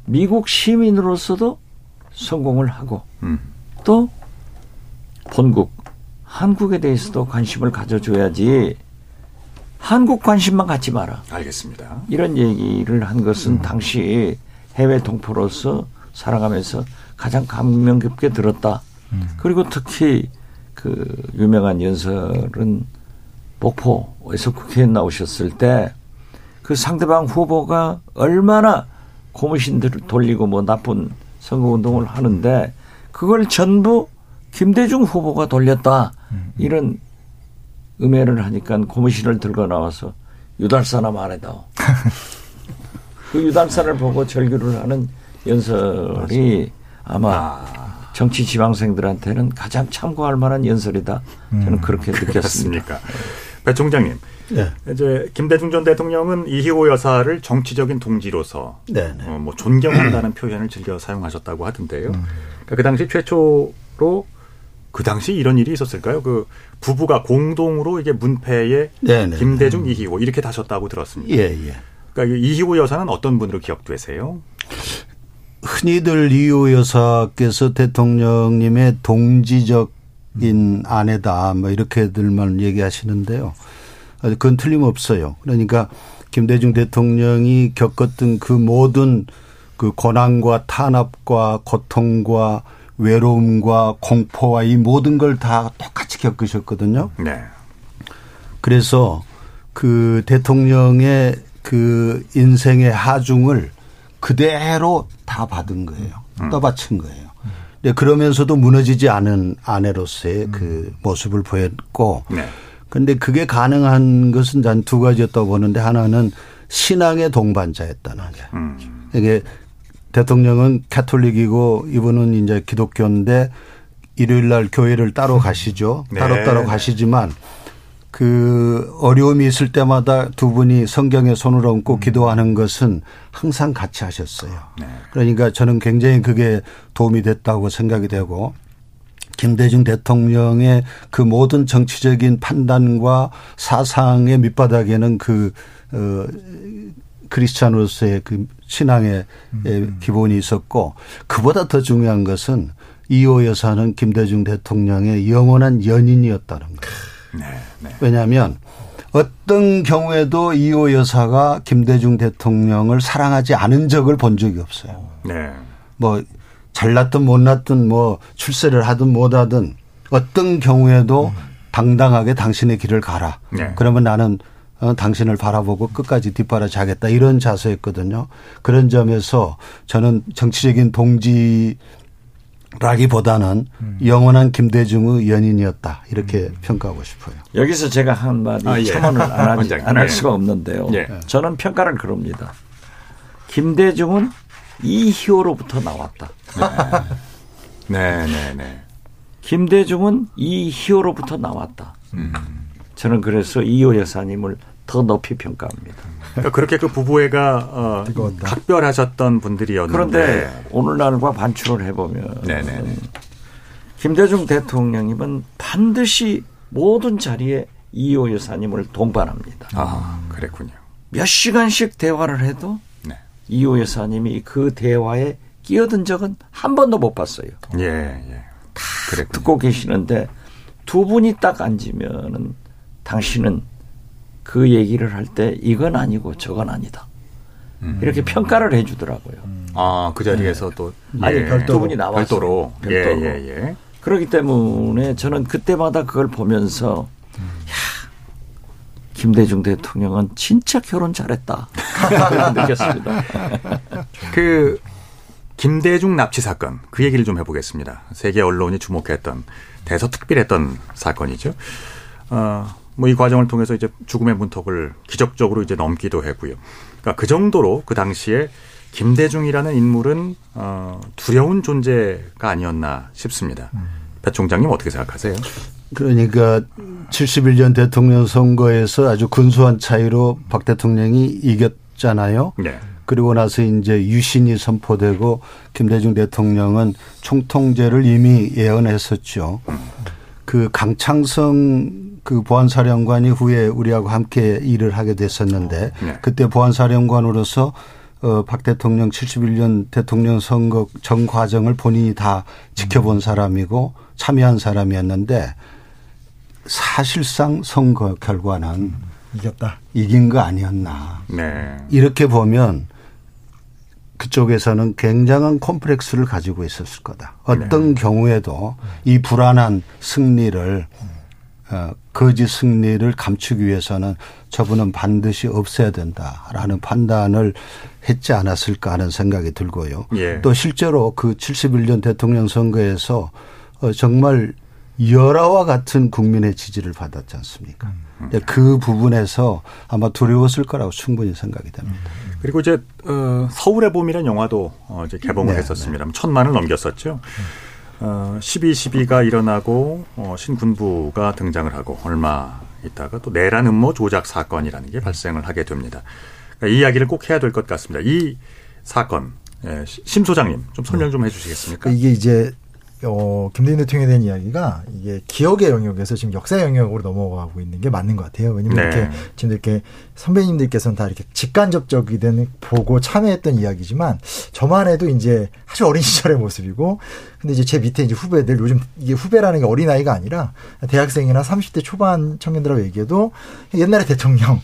미국 시민으로서도 성공을 하고 또 본국 한국에 대해서도 관심을 가져줘야지 한국 관심만 갖지 마라. 알겠습니다. 이런 얘기를 한 것은 당시 해외 동포로서 살아가면서 가장 감명 깊게 들었다. 그리고 특히 그 유명한 연설은 목포에서 국회에 나오셨을 때 그 상대방 후보가 얼마나 고무신들을 돌리고 뭐 나쁜 선거운동을 하는데 그걸 전부 김대중 후보가 돌렸다. 이런 음해를 하니까 고무신을 들고 나와서 유달사나 말해다오. 그 유달사를 보고 절규를 하는 연설이 아마 정치 지망생들한테는 가장 참고할 만한 연설이다. 저는 그렇게 느꼈습니다. 그렇습니까? 배 총장님. 네. 이제 김대중 전 대통령은 이희호 여사를 정치적인 동지로서 네, 네. 어, 뭐 존경한다는 표현을 즐겨 사용하셨다고 하던데요. 그러니까 그 당시 최초로 그 당시 이런 일이 있었을까요? 그 부부가 공동으로 이게 문패에 네, 네. 김대중 이희호 이렇게 다셨다고 들었습니다. 예, 예. 그러니까 이 이희호 여사는 어떤 분으로 기억되세요? 흔히들 이호 여사께서 대통령님의 동지적인 아내다, 뭐 이렇게들만 얘기하시는데요. 아, 그건 틀림없어요. 그러니까 김대중 대통령이 겪었던 그 모든 그 고난과 탄압과 고통과 외로움과 공포와 이 모든 걸 다 똑같이 겪으셨거든요. 네. 그래서 그 대통령의 그 인생의 하중을 그대로 다 받은 거예요. 떠받친 거예요. 근데 그러면서도 무너지지 않은 아내로서의 그 모습을 보였고, 네. 근데 그게 가능한 것은 난 두 가지였다고 보는데 하나는 신앙의 동반자였다는 게. 이게 대통령은 캐톨릭이고 이분은 이제 기독교인데 일요일 날 교회를 따로 가시죠. 네. 따로 따로 가시지만 그 어려움이 있을 때마다 두 분이 성경에 손을 얹고 기도하는 것은 항상 같이 하셨어요. 그러니까 저는 굉장히 그게 도움이 됐다고 생각이 되고 김대중 대통령의 그 모든 정치적인 판단과 사상의 밑바닥에는 그, 어, 크리스찬으로서의 그 신앙의 기본이 있었고 그보다 더 중요한 것은 이호 여사는 김대중 대통령의 영원한 연인이었다는 거예요. 왜냐하면 어떤 경우에도 이호 여사가 김대중 대통령을 사랑하지 않은 적을 본 적이 없어요. 네. 뭐 잘났든 못났든 뭐 출세를 하든 못하든 어떤 경우에도 당당하게 당신의 길을 가라. 네. 그러면 나는 어, 당신을 바라보고 끝까지 뒷바라지하겠다 이런 자세였거든요. 그런 점에서 저는 정치적인 동지라기보다는 영원한 김대중의 연인이었다 이렇게 평가하고 싶어요. 여기서 제가 한 마디 아, 예. 첨언을 안, 하지, 원장님. 안할 네. 수가 없는데요. 예. 저는 평가를 그럽니다. 김대중은 이희호로부터 나왔다. 네, 네, 네. 김대중은 이희호로부터 나왔다. 저는 그래서 이호 여사님을 더 높이 평가합니다. 그러니까 그렇게 그 부부애가 어, 각별하셨던 분들이었는데 그런데 오늘날과 반출을 해보면 네네. 김대중 대통령님은 반드시 모든 자리에 이호 여사님을 동반합니다. 아, 그랬군요. 몇 시간씩 대화를 해도 네. 이호 여사님이 그 대화에 끼어든 적은 한 번도 못 봤어요. 예, 예. 그랬군요. 듣고 계시는데 두 분이 딱 앉으면은 당신은 그 얘기를 할 때 이건 아니고 저건 아니다. 음. 이렇게 평가를 해주더라고요. 아, 그 자리에서 또 아니 예. 두 분이 나와서 별도로. 별도로. 예, 예, 예. 그렇기 때문에 저는 그때마다 그걸 보면서 음. 야 김대중 대통령은 진짜 결혼 잘했다 느꼈습니다. 그 김대중 납치 사건 그 얘기를 좀 해보겠습니다. 세계 언론이 주목했던 대서특필했던 사건이죠. 어, 뭐 이 과정을 통해서 이제 죽음의 문턱을 기적적으로 이제 넘기도 했고요. 그러니까 그 정도로 그 당시에 김대중이라는 인물은 어, 두려운 존재가 아니었나 싶습니다. 배 총장님 어떻게 생각하세요? 그러니까 71년 대통령 선거에서 아주 근소한 차이로 박 대통령이 이겼잖아요. 네. 그리고 나서 이제 유신이 선포되고 김대중 대통령은 총통제를 이미 예언했었죠. 그 강창성 그 보안사령관이 후에 우리하고 함께 일을 하게 됐었는데 네. 그때 보안사령관으로서 어, 박 대통령 71년 대통령 선거 전 과정을 본인이 다 지켜본 사람이고 참여한 사람이었는데 사실상 선거 결과는 이겼다. 이긴 거 아니었나. 네. 이렇게 보면 그쪽에서는 굉장한 콤플렉스를 가지고 있었을 거다. 어떤 경우에도 이 불안한 승리를 어, 거짓 승리를 감추기 위해서는 저분은 반드시 없애야 된다라는 판단을 했지 않았을까 하는 생각이 들고요. 예. 또 실제로 그 71년 대통령 선거에서 어, 정말 열화와 같은 국민의 지지를 받았지 않습니까? 음. 그 부분에서 아마 두려웠을 거라고 충분히 생각이 됩니다. 그리고 이제 어, 서울의 봄이라는 영화도 어, 이제 개봉을 네, 했었습니다. 천만을 넘겼었죠. 어, 12, 12가 일어나고 어, 신군부가 등장을 하고 얼마 있다가 또 내란 음모 조작 사건이라는 게 발생을 하게 됩니다. 그러니까 이 이야기를 꼭 해야 될 것 같습니다. 이 사건 예, 심 소장님 좀 설명 좀 해주시겠습니까? 이게 이제 어, 김대중 대통령에 대한 이야기가 이게 기억의 영역에서 지금 역사 영역으로 넘어가고 있는 게 맞는 것 같아요. 왜냐면 네. 이렇게 지금 이렇게 선배님들께서는 다 이렇게 직간접적이든 보고 참여했던 이야기지만 저만 해도 이제 아주 어린 시절의 모습이고 근데 이제 제 밑에 이제 후배들 요즘 이게 후배라는 게 어린 아이가 아니라 대학생이나 30대 초반 청년들하고 얘기해도 옛날에 대통령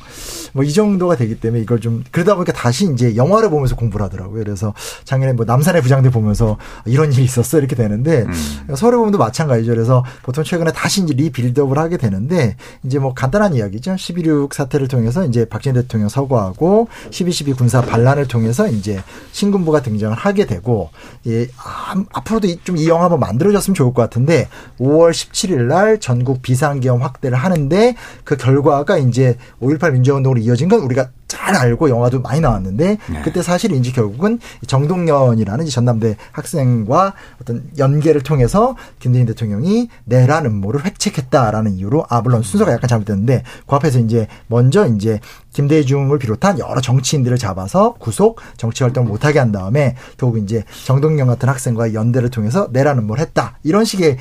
뭐 이 정도가 되기 때문에 이걸 좀 그러다 보니까 다시 이제 영화를 보면서 공부를 하더라고요. 그래서 작년에 뭐 남산의 부장들 보면서 이런 일이 있었어 이렇게 되는데 음. 서울의 봄도 마찬가지죠. 그래서 보통 최근에 다시 이제 리빌드업을 하게 되는데 이제 뭐 간단한 이야기죠. 12.16 사태를 통해서 이제 박정희 대통령 서거하고 12.12 군사 반란을 통해서 이제 신군부가 등장을 하게 되고 예, 아, 앞으로도 좀 이 영화 한번 만들어졌으면 좋을 것 같은데 5월 17일 날 전국 비상계엄 확대를 하는데 그 결과가 이제 5.18 민주화운동으로 이어진 건 우리가 잘 알고 영화도 많이 나왔는데 네. 그때 사실 이제 결국은 정동연이라는 전남대 학생과 어떤 연계를 통해서 김대중 대통령이 내란 음모를 획책했다라는 이유로 아 물론 순서가 약간 잘못됐는데 그 앞에서 이제 먼저 이제 김대중을 비롯한 여러 정치인들을 잡아서 구속 정치 활동을 못하게 한 다음에 결국 이제 정동연 같은 학생과 연대를 통해서 내란 음모를 했다 이런 식의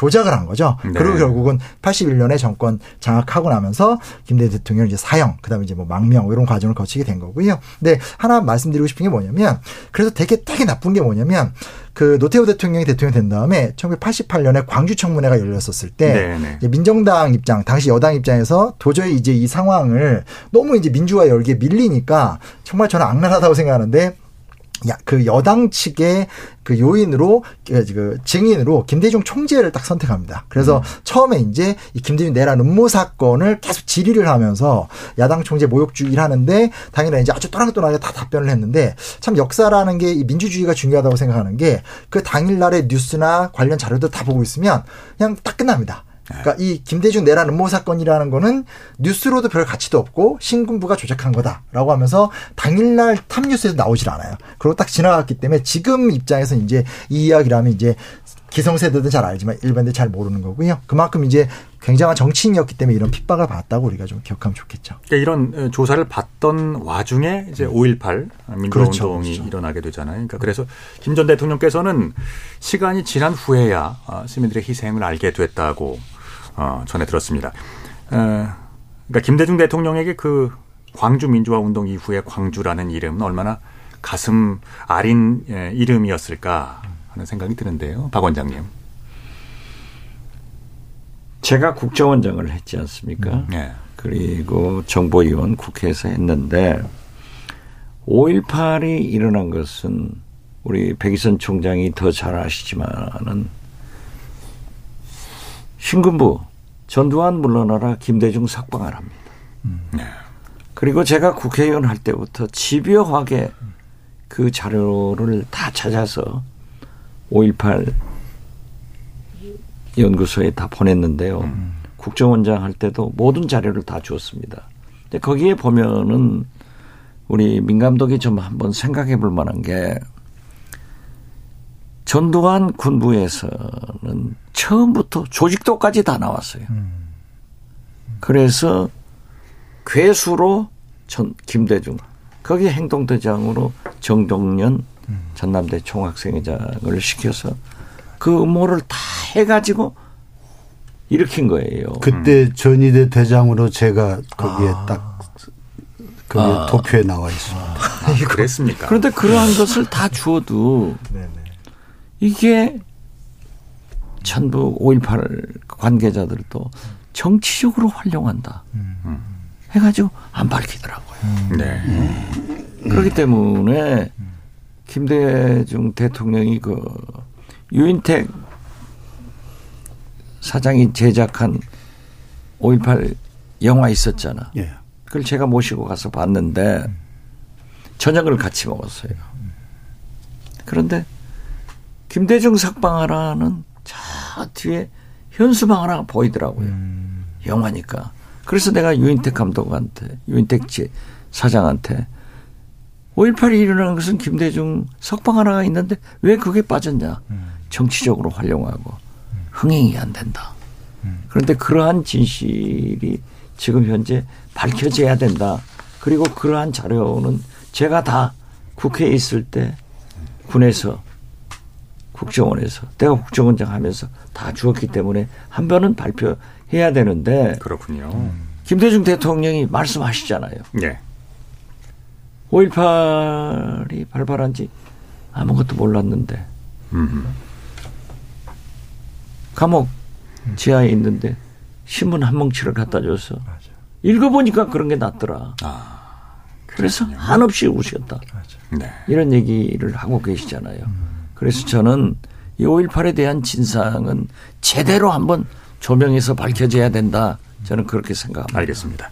조작을 한 거죠. 네. 그리고 결국은 81년에 정권 장악하고 나면서 김대중 대통령 이제 사형, 그다음에 이제 뭐 망명 이런 과정을 거치게 된 거고요. 근데 하나 말씀드리고 싶은 게 뭐냐면 그래서 되게 되게 나쁜 게 뭐냐면 그 노태우 대통령이 대통령 된 다음에 1988년에 광주 청문회가 열렸었을 때 네, 네. 이제 민정당 입장, 당시 여당 입장에서 도저히 이제 이 상황을 너무 이제 민주화 열기에 밀리니까 정말 저는 악랄하다고 생각하는데 야, 그 여당 측의 그 요인으로 그그 증인으로 김대중 총재를 딱 선택합니다. 그래서 처음에 이제 이 김대중 내란 음모 사건을 계속 질의를 하면서 야당 총재 모욕주의를 하는데 당연히 이제 아주 또랑또랑하게 다 답변을 했는데 참 역사라는 게 이 민주주의가 중요하다고 생각하는 게 그 당일날의 뉴스나 관련 자료들 다 보고 있으면 그냥 딱 끝납니다. 그러니까 이 김대중 내란 음모 사건이라는 거는 뉴스로도 별 가치도 없고 신군부가 조작한 거다라고 하면서 당일날 탑뉴스에서 나오질 않아요. 그리고 딱 지나갔기 때문에 지금 입장에서 이제 이 이야기라면 이제 기성세대들은 잘 알지만 일반들 잘 모르는 거고요. 그만큼 이제 굉장한 정치인이었기 때문에 이런 핍박을 받았다고 우리가 좀 기억하면 좋겠죠. 그러니까 이런 어, 조사를 받던 와중에 이제 5.18 민주화 음. 그렇죠, 운동이 그렇죠. 일어나게 되잖아요. 그러니까 그래서 김 전 대통령께서는 시간이 지난 후에야 어, 시민들의 희생을 알게 됐다고 어, 전해 들었습니다. 어, 그러니까 김대중 대통령에게 그 광주 민주화 운동 이후에 광주라는 이름은 얼마나 가슴 아린 예, 이름이었을까 하는 생각이 드는데요. 박 원장님. 제가 국정원장을 했지 않습니까? 네. 그리고 정보위원 국회에서 했는데 5.18이 일어난 것은 우리 백이선 총장이 더 잘 아시지만은 신군부 전두환 물러나라 김대중 석방을 합니다. 네. 그리고 제가 국회의원 할 때부터 집요하게 그 자료를 다 찾아서 5.18 연구소에 다 보냈는데요. 국정원장 할 때도 모든 자료를 다 주었습니다. 근데 거기에 보면은 우리 민 감독이 좀 한번 생각해 볼 만한 게 전두환 군부에서는 처음부터 조직도까지 다 나왔어요. 그래서 괴수로 전 김대중, 거기 행동대장으로 정동연 전남대 총학생회장을 시켜서 그 음모를 다 해가지고 일으킨 거예요. 그때 전위대 대장으로 제가 거기에 딱 거기 아. 도표에 나와 있습니다. 아, 그랬습니까? 그런데 그러한 것을 다 주어도 이게 전부 5.18 관계자들도 정치적으로 활용한다. 해가지고 안 밝히더라고요. 네. 그렇기 때문에 김대중 대통령이 그 유인택 사장이 제작한 5.18 영화 있었잖아. 예. 그걸 제가 모시고 가서 봤는데 저녁을 같이 먹었어요. 그런데 김대중 석방하라는 저 뒤에 현수막 하나가 보이더라고요. 영화니까. 그래서 내가 유인택 감독한테, 유인택 사장한테 5.18이 일어나는 것은 김대중 석방 하나가 있는데 왜 그게 빠졌냐. 정치적으로 활용하고 흥행이 안 된다. 그런데 그러한 진실이 지금 현재 밝혀져야 된다. 그리고 그러한 자료는 제가 다 국회에 있을 때 군에서 국정원에서 내가 국정원장 하면서 다 주었기 때문에 한 번은 발표해야 되는데 그렇군요. 김대중 대통령이 말씀하시잖아요. 예. 5.18이 발발한 지 아무것도 몰랐는데 음. 감옥 지하에 있는데 신문 한 뭉치를 갖다 줘서 읽어보니까 그런 게 낫더라. 그래서 한없이 우셨다. 네. 이런 얘기를 하고 계시잖아요. 그래서 저는 이 5.18에 대한 진상은 제대로 한번 조명해서 밝혀져야 된다. 저는 그렇게 생각합니다. 알겠습니다.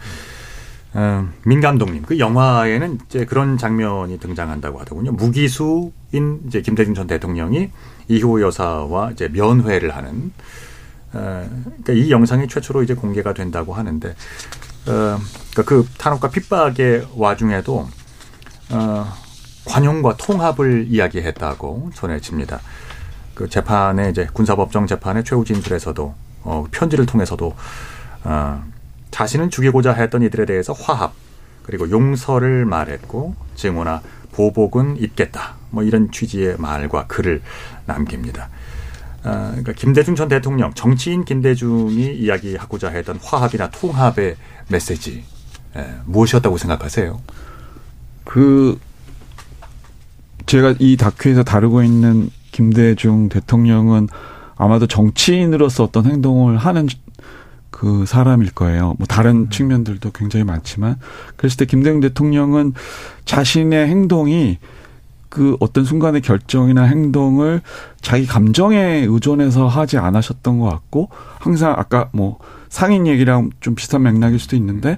어, 민 감독님, 그 영화에는 이제 그런 장면이 등장한다고 하더군요. 무기수인 이제 김대중 전 대통령이 이호 여사와 이제 면회를 하는. 어, 그러니까 이 영상이 최초로 이제 공개가 된다고 하는데, 어, 그러니까 그 탄압과 핍박의 와중에도 어, 관용과 통합을 이야기했다고 전해집니다. 그 재판에 이제 군사법정 재판의 최후 진술에서도 어, 편지를 통해서도 어, 자신은 죽이고자 했던 이들에 대해서 화합 그리고 용서를 말했고 증오나 보복은 있겠다. 뭐 이런 취지의 말과 글을 남깁니다. 어, 그러니까 김대중 전 대통령, 정치인 김대중이 이야기하고자 했던 화합이나 통합의 메시지 예, 무엇이었다고 생각하세요? 그 제가 이 다큐에서 다루고 있는 김대중 대통령은 아마도 정치인으로서 어떤 행동을 하는 그 사람일 거예요. 뭐 다른 측면들도 굉장히 많지만 그랬을 때 김대중 대통령은 자신의 행동이 그 어떤 순간의 결정이나 행동을 자기 감정에 의존해서 하지 않으셨던 것 같고 항상 아까 뭐 상인 얘기랑 좀 비슷한 맥락일 수도 있는데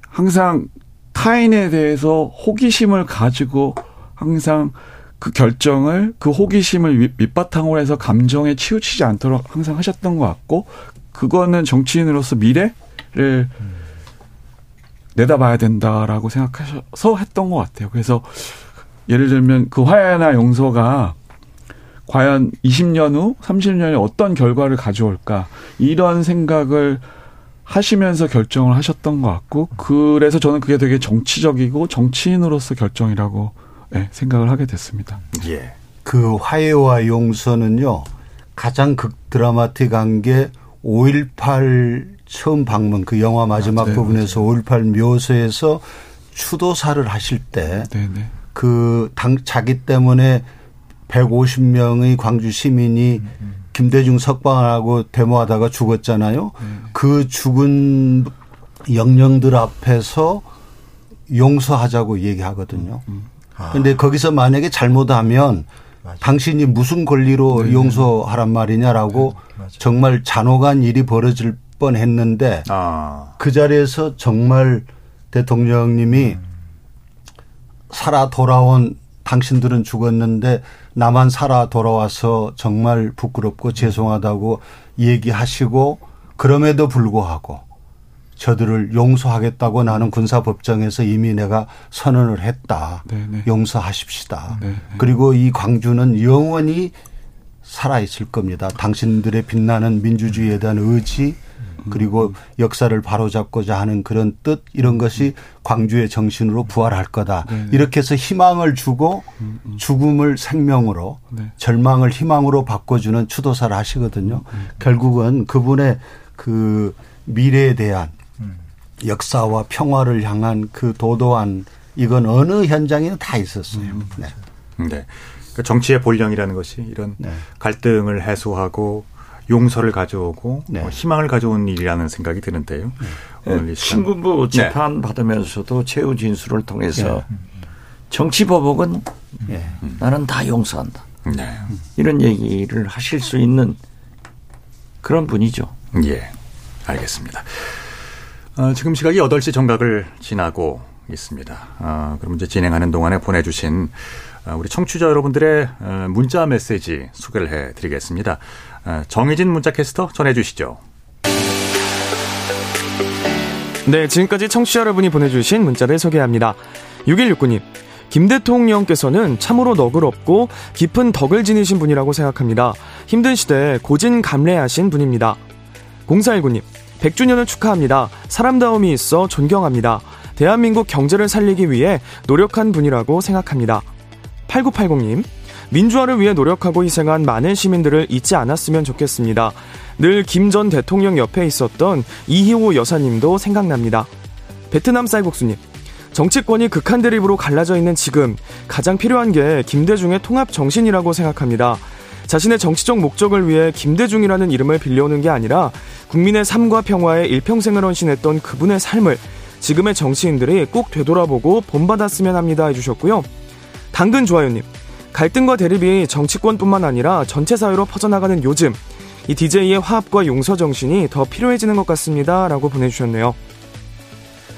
항상 타인에 대해서 호기심을 가지고 항상 그 결정을 그 호기심을 밑바탕으로 해서 감정에 치우치지 않도록 항상 하셨던 것 같고 그거는 정치인으로서 미래를 내다봐야 된다라고 생각하셔서 했던 것 같아요. 그래서 예를 들면 그 화해나 용서가 과연 20년 후, 30년 에 어떤 결과를 가져올까 이런 생각을 하시면서 결정을 하셨던 것 같고 그래서 저는 그게 되게 정치적이고 정치인으로서 결정이라고 네, 생각을 하게 됐습니다. 예. 그 화해와 용서는요 가장 극 드라마틱한 게 5.18 처음 방문 그 영화 마지막 아, 네, 부분에서 5.18 묘소에서 추도사를 하실 때 네네. 그당 자기 때문에 150명의 광주 시민이 김대중 석방하고 데모하다가 죽었잖아요. 그 죽은 영령들 앞에서 용서하자고 얘기하거든요. 근데 거기서 만약에 잘못하면 당신이 무슨 권리로 네. 용서하란 말이냐라고 정말 잔혹한 일이 벌어질 뻔 했는데 아. 그 자리에서 정말 대통령님이 살아 돌아온 당신들은 죽었는데 나만 살아 돌아와서 정말 부끄럽고 죄송하다고 얘기하시고 그럼에도 불구하고 저들을 용서하겠다고 나는 군사법정에서 이미 내가 선언을 했다. 네네. 용서하십시다. 네. 그리고 이 광주는 영원히 살아있을 겁니다. 당신들의 빛나는 민주주의에 대한 의지 그리고 역사를 바로잡고자 하는 그런 뜻 이런 것이 광주의 정신으로 부활할 거다. 네. 이렇게 해서 희망을 주고 죽음을 생명으로 네. 절망을 희망으로 바꿔주는 추도사를 하시거든요. 결국은 그분의 그 미래에 대한 역사와 평화를 향한 그 도도한 이건 어느 현장에는 다 있었어요. 네. 네. 그 정치의 본령이라는 것이 이런 네. 갈등을 해소하고 용서를 가져오고 네. 어, 희망을 가져온 일이라는 생각이 드는데요. 오늘 이 시간. 신군부 네. 재판 받으면서도 최후 진술을 통해서 네. 정치 보복은 예. 나는 다 용서한다. 네. 이런 얘기를 하실 수 있는 그런 분이죠. 예. 알겠습니다. 어, 지금 시각이 8시 정각을 지나고 있습니다. 어, 그럼 이제 진행하는 동안에 보내주신 어, 우리 청취자 여러분들의 어, 문자 메시지 소개를 해드리겠습니다. 어, 정희진 문자캐스터 전해주시죠. 네, 지금까지 청취자 여러분이 보내주신 문자를 소개합니다. 6169님, 김 대통령께서는 참으로 너그럽고 깊은 덕을 지니신 분이라고 생각합니다. 힘든 시대에 고진감래하신 분입니다. 0419님, 100주년을 축하합니다. 사람다움이 있어 존경합니다. 대한민국 경제를 살리기 위해 노력한 분이라고 생각합니다. 8980님, 민주화를 위해 노력하고 희생한 많은 시민들을 잊지 않았으면 좋겠습니다. 늘 김 전 대통령 옆에 있었던 이희호 여사님도 생각납니다. 베트남 쌀국수님, 정치권이 극한 대립으로 갈라져 있는 지금 가장 필요한 게 김대중의 통합 정신이라고 생각합니다. 자신의 정치적 목적을 위해 김대중이라는 이름을 빌려오는 게 아니라 국민의 삶과 평화에 일평생을 헌신했던 그분의 삶을 지금의 정치인들이 꼭 되돌아보고 본받았으면 합니다 해주셨고요. 당근 좋아요님, 갈등과 대립이 정치권뿐만 아니라 전체 사회로 퍼져나가는 요즘 이 DJ의 화합과 용서 정신이 더 필요해지는 것 같습니다 라고 보내주셨네요.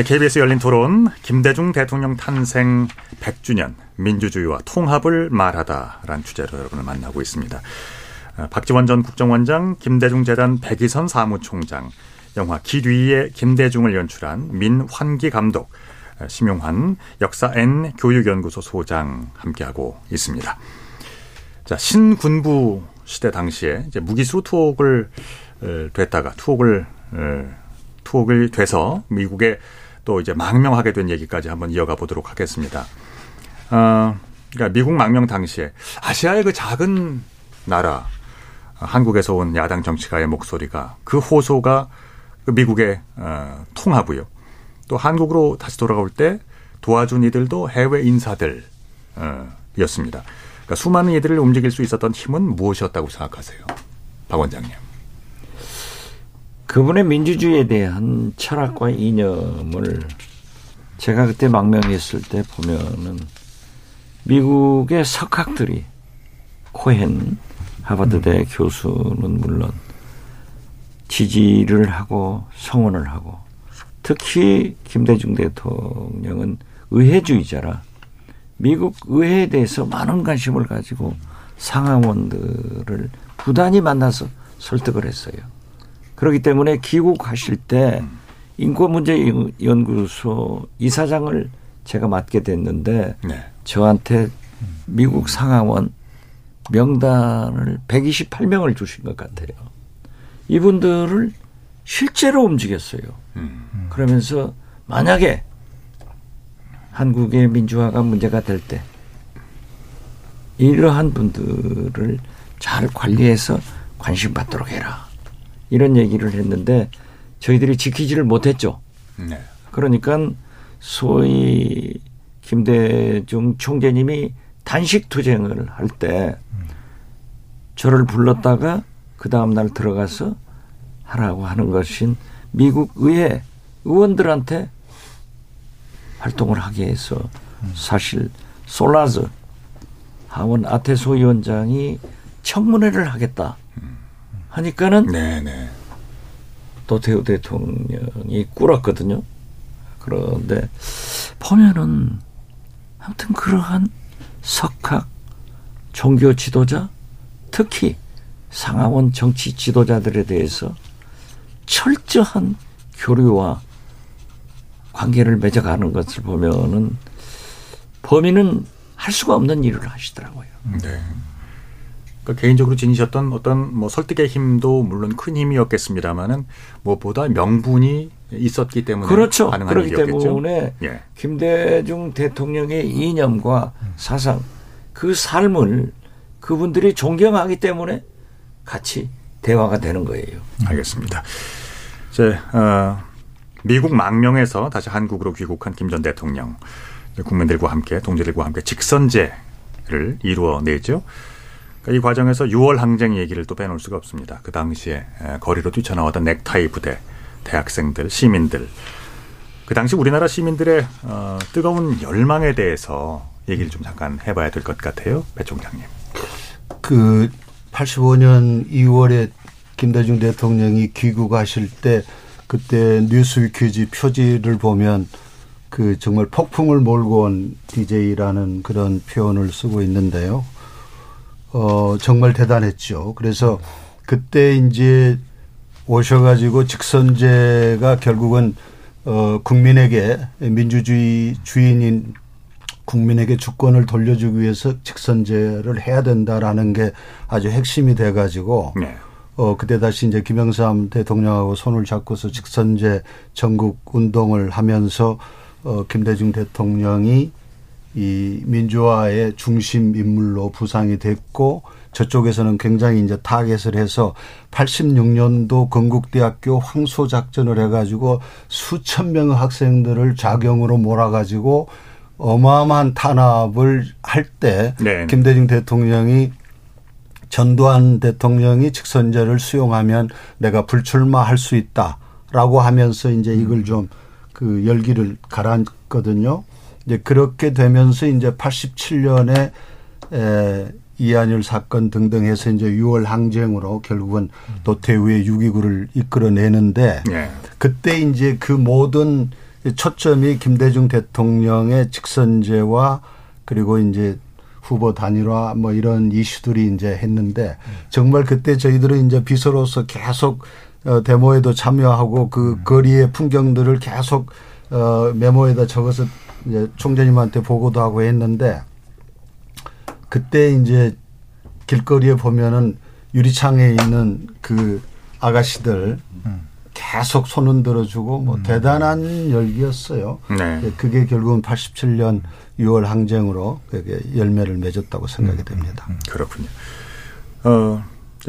네, KBS 열린 토론 김대중 대통령 탄생 100주년 민주주의와 통합을 말하다라는 주제로 여러분을 만나고 있습니다. 어, 박지원 전 국정원장, 김대중 재단 백이선 사무총장, 영화 기뒤의 김대중을 연출한 민환기 감독, 어, 심용환 역사 N 교육연구소 소장 함께하고 있습니다. 자, 신군부 시대 당시에 이제 무기수 투옥을 어, 됐다가 투옥을 투옥을 돼서 미국에 또 이제 망명하게 된 얘기까지 한번 이어가 보도록 하겠습니다. 어, 그러니까 미국 망명 당시에 아시아의 그 작은 나라 한국에서 온 야당 정치가의 목소리가 그 호소가 그 미국의 어, 통하고요. 또 한국으로 다시 돌아올 때 도와준 이들도 해외 인사들이었습니다. 어, 그러니까 수많은 이들을 움직일 수 있었던 힘은 무엇이었다고 생각하세요, 박 원장님? 그분의 민주주의에 대한 철학과 이념을 제가 그때 망명했을 때 보면은 미국의 석학들이 코헨 하버드대 음. 교수는 물론 지지를 하고 성원을 하고 특히 김대중 대통령은 의회주의자라 미국 의회에 대해서 많은 관심을 가지고 상하원들을 부단히 만나서 설득을 했어요. 그렇기 때문에 귀국하실 때 인권문제연구소 이사장을 제가 맡게 됐는데 네. 저한테 미국 상하원 명단을 128명을 주신 것 같아요. 이분들을 실제로 움직였어요. 음. 그러면서 만약에 한국의 민주화가 문제가 될 때 이러한 분들을 잘 관리해서 관심 받도록 해라. 이런 얘기를 했는데 저희들이 지키지를 못했죠. 네. 그러니까 소위 김대중 총재님이 단식 투쟁을 할 때 저를 불렀다가 그 다음 날 들어가서 하라고 하는 것인 미국 의회 의원들한테 활동을 하게 해서 사실 솔라즈 하원 아테소 위원장이 청문회를 하겠다. 하니까는 네네. 도태우 대통령이 꿇었거든요. 그런데 보면은 아무튼 그러한 석학 종교 지도자 특히 상하원 정치 지도자들에 대해서 철저한 교류와 관계를 맺어가는 것을 보면은 범인은 할 수가 없는 일을 하시더라고요. 네. 그러니까 개인적으로 지니셨던 어떤 뭐 설득의 힘도 물론 큰 힘이었겠습니다만은 무엇보다 명분이 있었기 때문에 그렇죠. 가능한 그렇기 일이었겠죠. 때문에 예. 김대중 대통령의 이념과 사상, 그 삶을 그분들이 존경하기 때문에 같이 대화가 되는 거예요. 알겠습니다. 이제 어, 미국 망명에서 다시 한국으로 귀국한 김 전 대통령 국민들과 함께 동지들과 함께 직선제를 이루어내죠. 그러니까 이 과정에서 6월 항쟁 얘기를 또 빼놓을 수가 없습니다. 그 당시에 에, 거리로 뛰쳐나왔던 넥타이 부대, 대학생들, 시민들. 그 당시 우리나라 시민들의 어, 뜨거운 열망에 대해서 얘기를 좀 잠깐 해봐야 될 것 같아요, 배 총장님. 그 85년 2월에 김대중 대통령이 귀국하실 때 그때 뉴스위키지 표지를 보면 그 정말 폭풍을 몰고 온 DJ라는 그런 표현을 쓰고 있는데요. 어, 정말 대단했죠. 그래서 그때 이제 오셔가지고 직선제가 결국은 어, 국민에게 민주주의 주인인 국민에게 주권을 돌려주기 위해서 직선제를 해야 된다라는 게 아주 핵심이 돼가지고 어 그때 다시 이제 김영삼 대통령하고 손을 잡고서 직선제 전국 운동을 하면서 어 김대중 대통령이 이 민주화의 중심 인물로 부상이 됐고 저쪽에서는 굉장히 이제 타겟을 해서 86년도 건국대학교 황소 작전을 해가지고 수천 명의 학생들을 자경으로 몰아가지고 어마어마한 탄압을 할때 네. 김대중 대통령이 전두환 대통령이 직선제를 수용하면 내가 불출마할 수 있다라고 하면서 이제 이걸 좀 그 열기를 가라앉거든요. 이제 그렇게 되면서 이제 87년에 에 이한율 사건 등등 해서 이제 6월 항쟁으로 결국은 노태우의 6.29를 이끌어내는데 예. 그때 이제 그 모든 초점이 김대중 대통령의 직선제와 그리고 이제 후보 단일화 뭐 이런 이슈들이 이제 했는데 정말 그때 저희들은 이제 비서로서 계속 어 데모에도 참여하고 그 거리의 풍경들을 계속 어 메모에다 적어서 이제 총재님한테 보고도 하고 했는데 그때 이제 길거리에 보면은 유리창에 있는 그 아가씨들 계속 손 흔들어 주고 뭐 대단한 열기였어요. 네. 예, 그게 결국은 87년 6월 항쟁으로 그게 열매를 맺었다고 생각이 됩니다. 그렇군요. 어,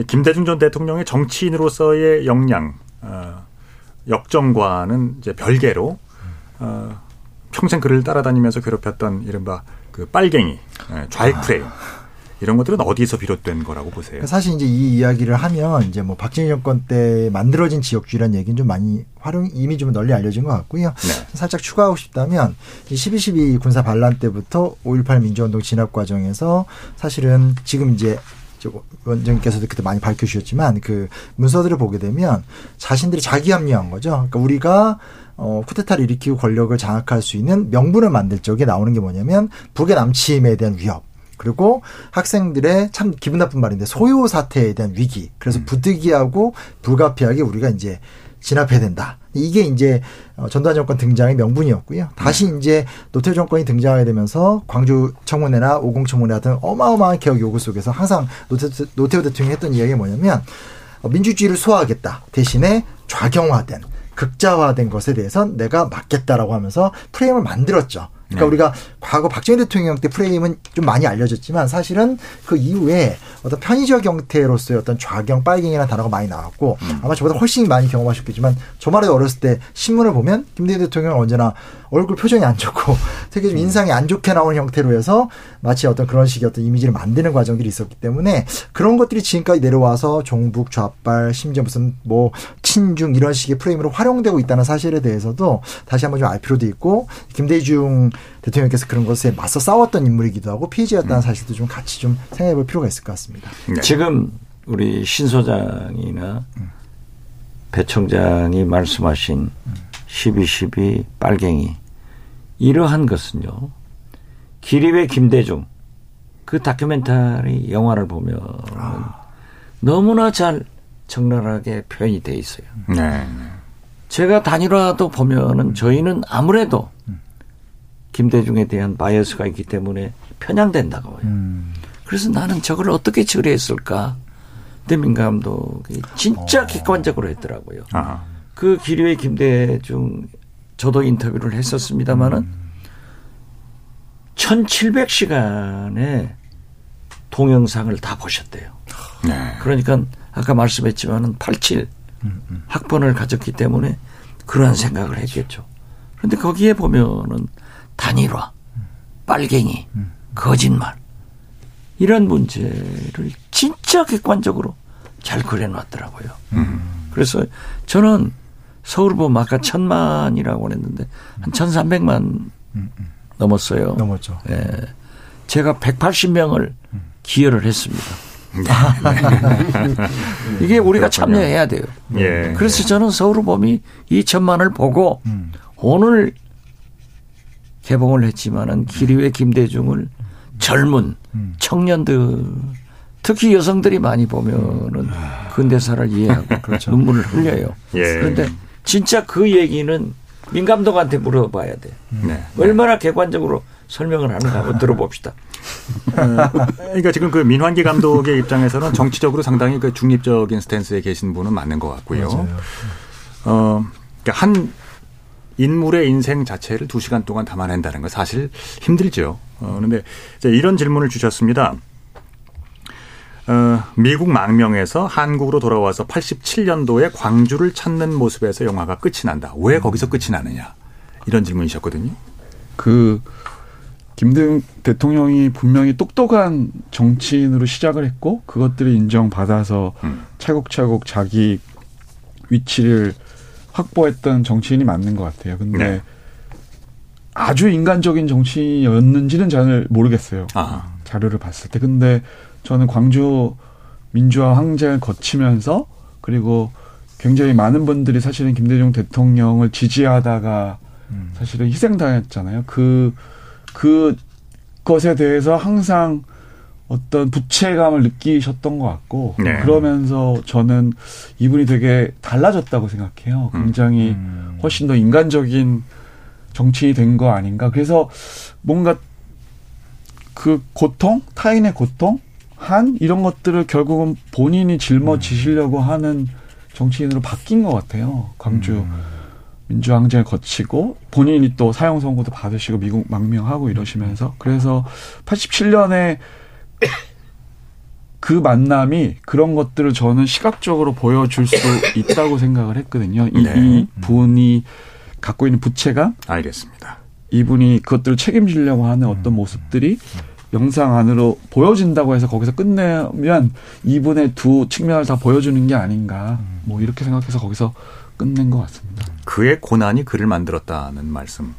김대중 전 대통령의 정치인으로서의 역량, 어, 역정과는 이제 별개로 어, 평생 그를 따라다니면서 괴롭혔던 이른바 그 빨갱이, 예, 좌익 프레임 이런 것들은 어디서 비롯된 거라고 보세요? 그러니까 사실 이제 이 이야기를 하면 이제 뭐 박정희 정권 때 만들어진 지역주의라는 얘기는 좀 많이 활용 이미 좀 널리 알려진 것 같고요. 살짝 추가하고 싶다면 이12.12 군사 반란 때부터 5.18 민주운동 진압 과정에서 사실은 지금 이제 저 원장님께서도 그때 많이 밝혀주셨지만 그 문서들을 보게 되면 자신들이 자기 합리화한 거죠. 그러니까 우리가 어, 쿠데타를 일으키고 권력을 장악할 수 있는 명분을 만들 적에 나오는 게 뭐냐면 북의 남침에 대한 위협. 그리고 학생들의 참 기분 나쁜 말인데 소요 사태에 대한 위기. 그래서 부득이하고 불가피하게 우리가 이제 진압해야 된다. 이게 이제 어, 전두환 정권 등장의 명분이었고요. 다시 이제 노태우 정권이 등장하게 되면서 광주 청문회나 오공 청문회 같은 어마어마한 개혁 요구 속에서 항상 노태우, 노태우 대통령이 했던 이야기가 뭐냐면 어, 민주주의를 소화하겠다. 대신에 좌경화된 극자화된 것에 대해선 내가 맞겠다라고 하면서 프레임을 만들었죠. 그러니까 네. 우리가 과거 박정희 대통령 때 프레임은 좀 많이 알려졌지만 사실은 그 이후에 어떤 편의적 형태로서의 어떤 좌경, 빨갱이라는 단어가 많이 나왔고 아마 저보다 훨씬 많이 경험하셨겠지만 저만 해도 어렸을 때 신문을 보면 김대중 대통령은 언제나 얼굴 표정이 안 좋고 되게 좀 인상이 안 좋게 나오는 형태로 해서 마치 어떤 그런 식의 어떤 이미지를 만드는 과정들이 있었기 때문에 그런 것들이 지금까지 내려와서 종북, 좌빨, 심지어 무슨 뭐 친중 이런 식의 프레임으로 활용되고 있다는 사실에 대해서도 다시 한번 좀 알 필요도 있고 김대중 대통령께서 그런 것에 맞서 싸웠던 인물이기도 하고 피해자였다는 사실도 좀 같이 좀 생각해 볼 필요가 있을 것 같습니다. 지금 우리 신 소장이나 배 청장이 말씀하신 12.12 빨갱이 이러한 것은요. 기립의 김대중 그 다큐멘터리 영화를 보면 너무나 잘 적나라하게 표현이 돼 있어요. 네. 제가 단일화도 보면은 저희는 아무래도 김대중에 대한 바이어스가 있기 때문에 편향된다고 해요. 그래서 나는 저걸 어떻게 처리했을까? 대민 감독이 진짜 객관적으로 했더라고요. 아하. 그 기류의 김대중 저도 인터뷰를 했었습니다마는 1700시간의 동영상을 다 보셨대요. 네. 그러니까 아까 말씀했지만은 87 학번을 가졌기 때문에 그러한 생각을 했겠죠. 그런데 거기에 보면은 단일화, 빨갱이, 거짓말 이런 문제를 진짜 객관적으로 잘 그려놨더라고요. 그래서 저는 서울 보면 아까 천만이라고 했는데 한 천삼백만 넘었어요. 넘었죠. 예. 제가 180명을 기여를 했습니다. 이게 우리가 그렇군요. 참여해야 돼요. 예. 그래서 저는 서울봄이 2천만을 보고 오늘 개봉을 했지만은 기류의 김대중을 젊은 청년들 특히 여성들이 많이 보면은 근대사를 이해하고 눈물을 흘려요. 예. 그런데 진짜 그 얘기는 민 감독한테 물어봐야 돼. 네. 얼마나 객관적으로 설명을 하는가 한번 들어봅시다. 어, 그러니까 지금 그 민환기 감독의 입장에서는 정치적으로 상당히 그 중립적인 스탠스에 계신 분은 맞는 것 같고요. 맞아요. 어, 그러니까 한 인물의 인생 자체를 두 시간 동안 담아낸다는 건 사실 힘들죠. 어, 그런데 이제 이런 질문을 주셨습니다. 어, 미국 망명에서 한국으로 돌아와서 87년도에 광주를 찾는 모습에서 영화가 끝이 난다. 왜 거기서 끝이 나느냐? 이런 질문이셨거든요. 그 김대중 대통령이 분명히 똑똑한 정치인으로 시작을 했고 그것들을 인정받아서 차곡차곡 자기 위치를 확보했던 정치인이 맞는 것 같아요. 근데 네. 아주 인간적인 정치인이었는지는 잘 모르겠어요. 자료를 봤을 때. 근데 저는 광주 민주화 항쟁을 거치면서 그리고 굉장히 많은 분들이 사실은 김대중 대통령을 지지하다가 사실은 희생당했잖아요. 그, 그 것에 대해서 항상 어떤 부채감을 느끼셨던 것 같고 네. 그러면서 저는 이분이 되게 달라졌다고 생각해요. 굉장히 훨씬 더 인간적인 정치인이 된 거 아닌가. 그래서 뭔가 그 고통, 타인의 고통, 한 이런 것들을 결국은 본인이 짊어지시려고 하는 정치인으로 바뀐 것 같아요. 광주 민주항쟁을 거치고 본인이 또 사형 선고도 받으시고 미국 망명하고 이러시면서 그래서 87년에 그 만남이 그런 것들을 저는 시각적으로 보여줄 수 있다고 생각을 했거든요. 이, 네. 이 분이 갖고 있는 부채감, 알겠습니다. 이분이 그것들을 책임지려고 하는 어떤 모습들이 영상 안으로 보여진다고 해서 거기서 끝내면 이분의 두 측면을 다 보여주는 게 아닌가. 뭐 이렇게 생각해서 거기서 끝낸 것 같습니다. 그의 고난이 그를 만들었다는 말씀인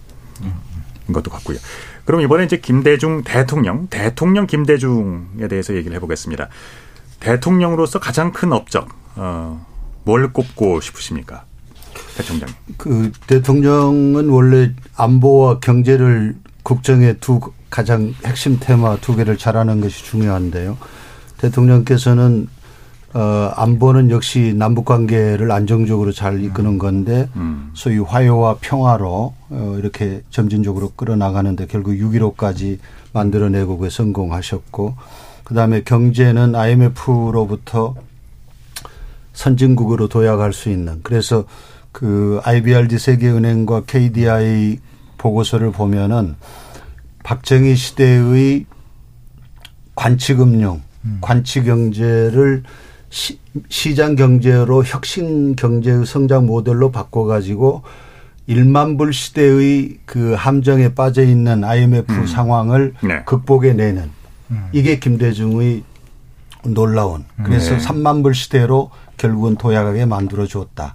것도 같고요. 그럼 이번에 이제 김대중 대통령, 대통령 김대중에 대해서 얘기를 해보겠습니다. 대통령으로서 가장 큰 업적, 어, 뭘 꼽고 싶으십니까? 대통령. 그 대통령은 원래 안보와 경제를 국정의 두 가장 핵심 테마 두 개를 잘하는 것이 중요한데요. 대통령께서는 어 안보는 역시 남북 관계를 안정적으로 잘 이끄는 건데 소위 화해와 평화로 어 이렇게 점진적으로 끌어나가는데 결국 6.15까지 만들어내고 그에 성공하셨고 그다음에 경제는 IMF로부터 선진국으로 도약할 수 있는 그래서 그 IBRD 세계은행과 KDI 보고서를 보면은 박정희 시대의 관치금융, 관치경제를 시, 시장 경제로 혁신 경제의 성장 모델로 바꿔가지고 1만 불 시대의 그 함정에 빠져 있는 IMF 상황을 네. 극복해내는 이게 김대중의 놀라운 그래서 네. 3만 불 시대로 결국은 도약하게 만들어 주었다.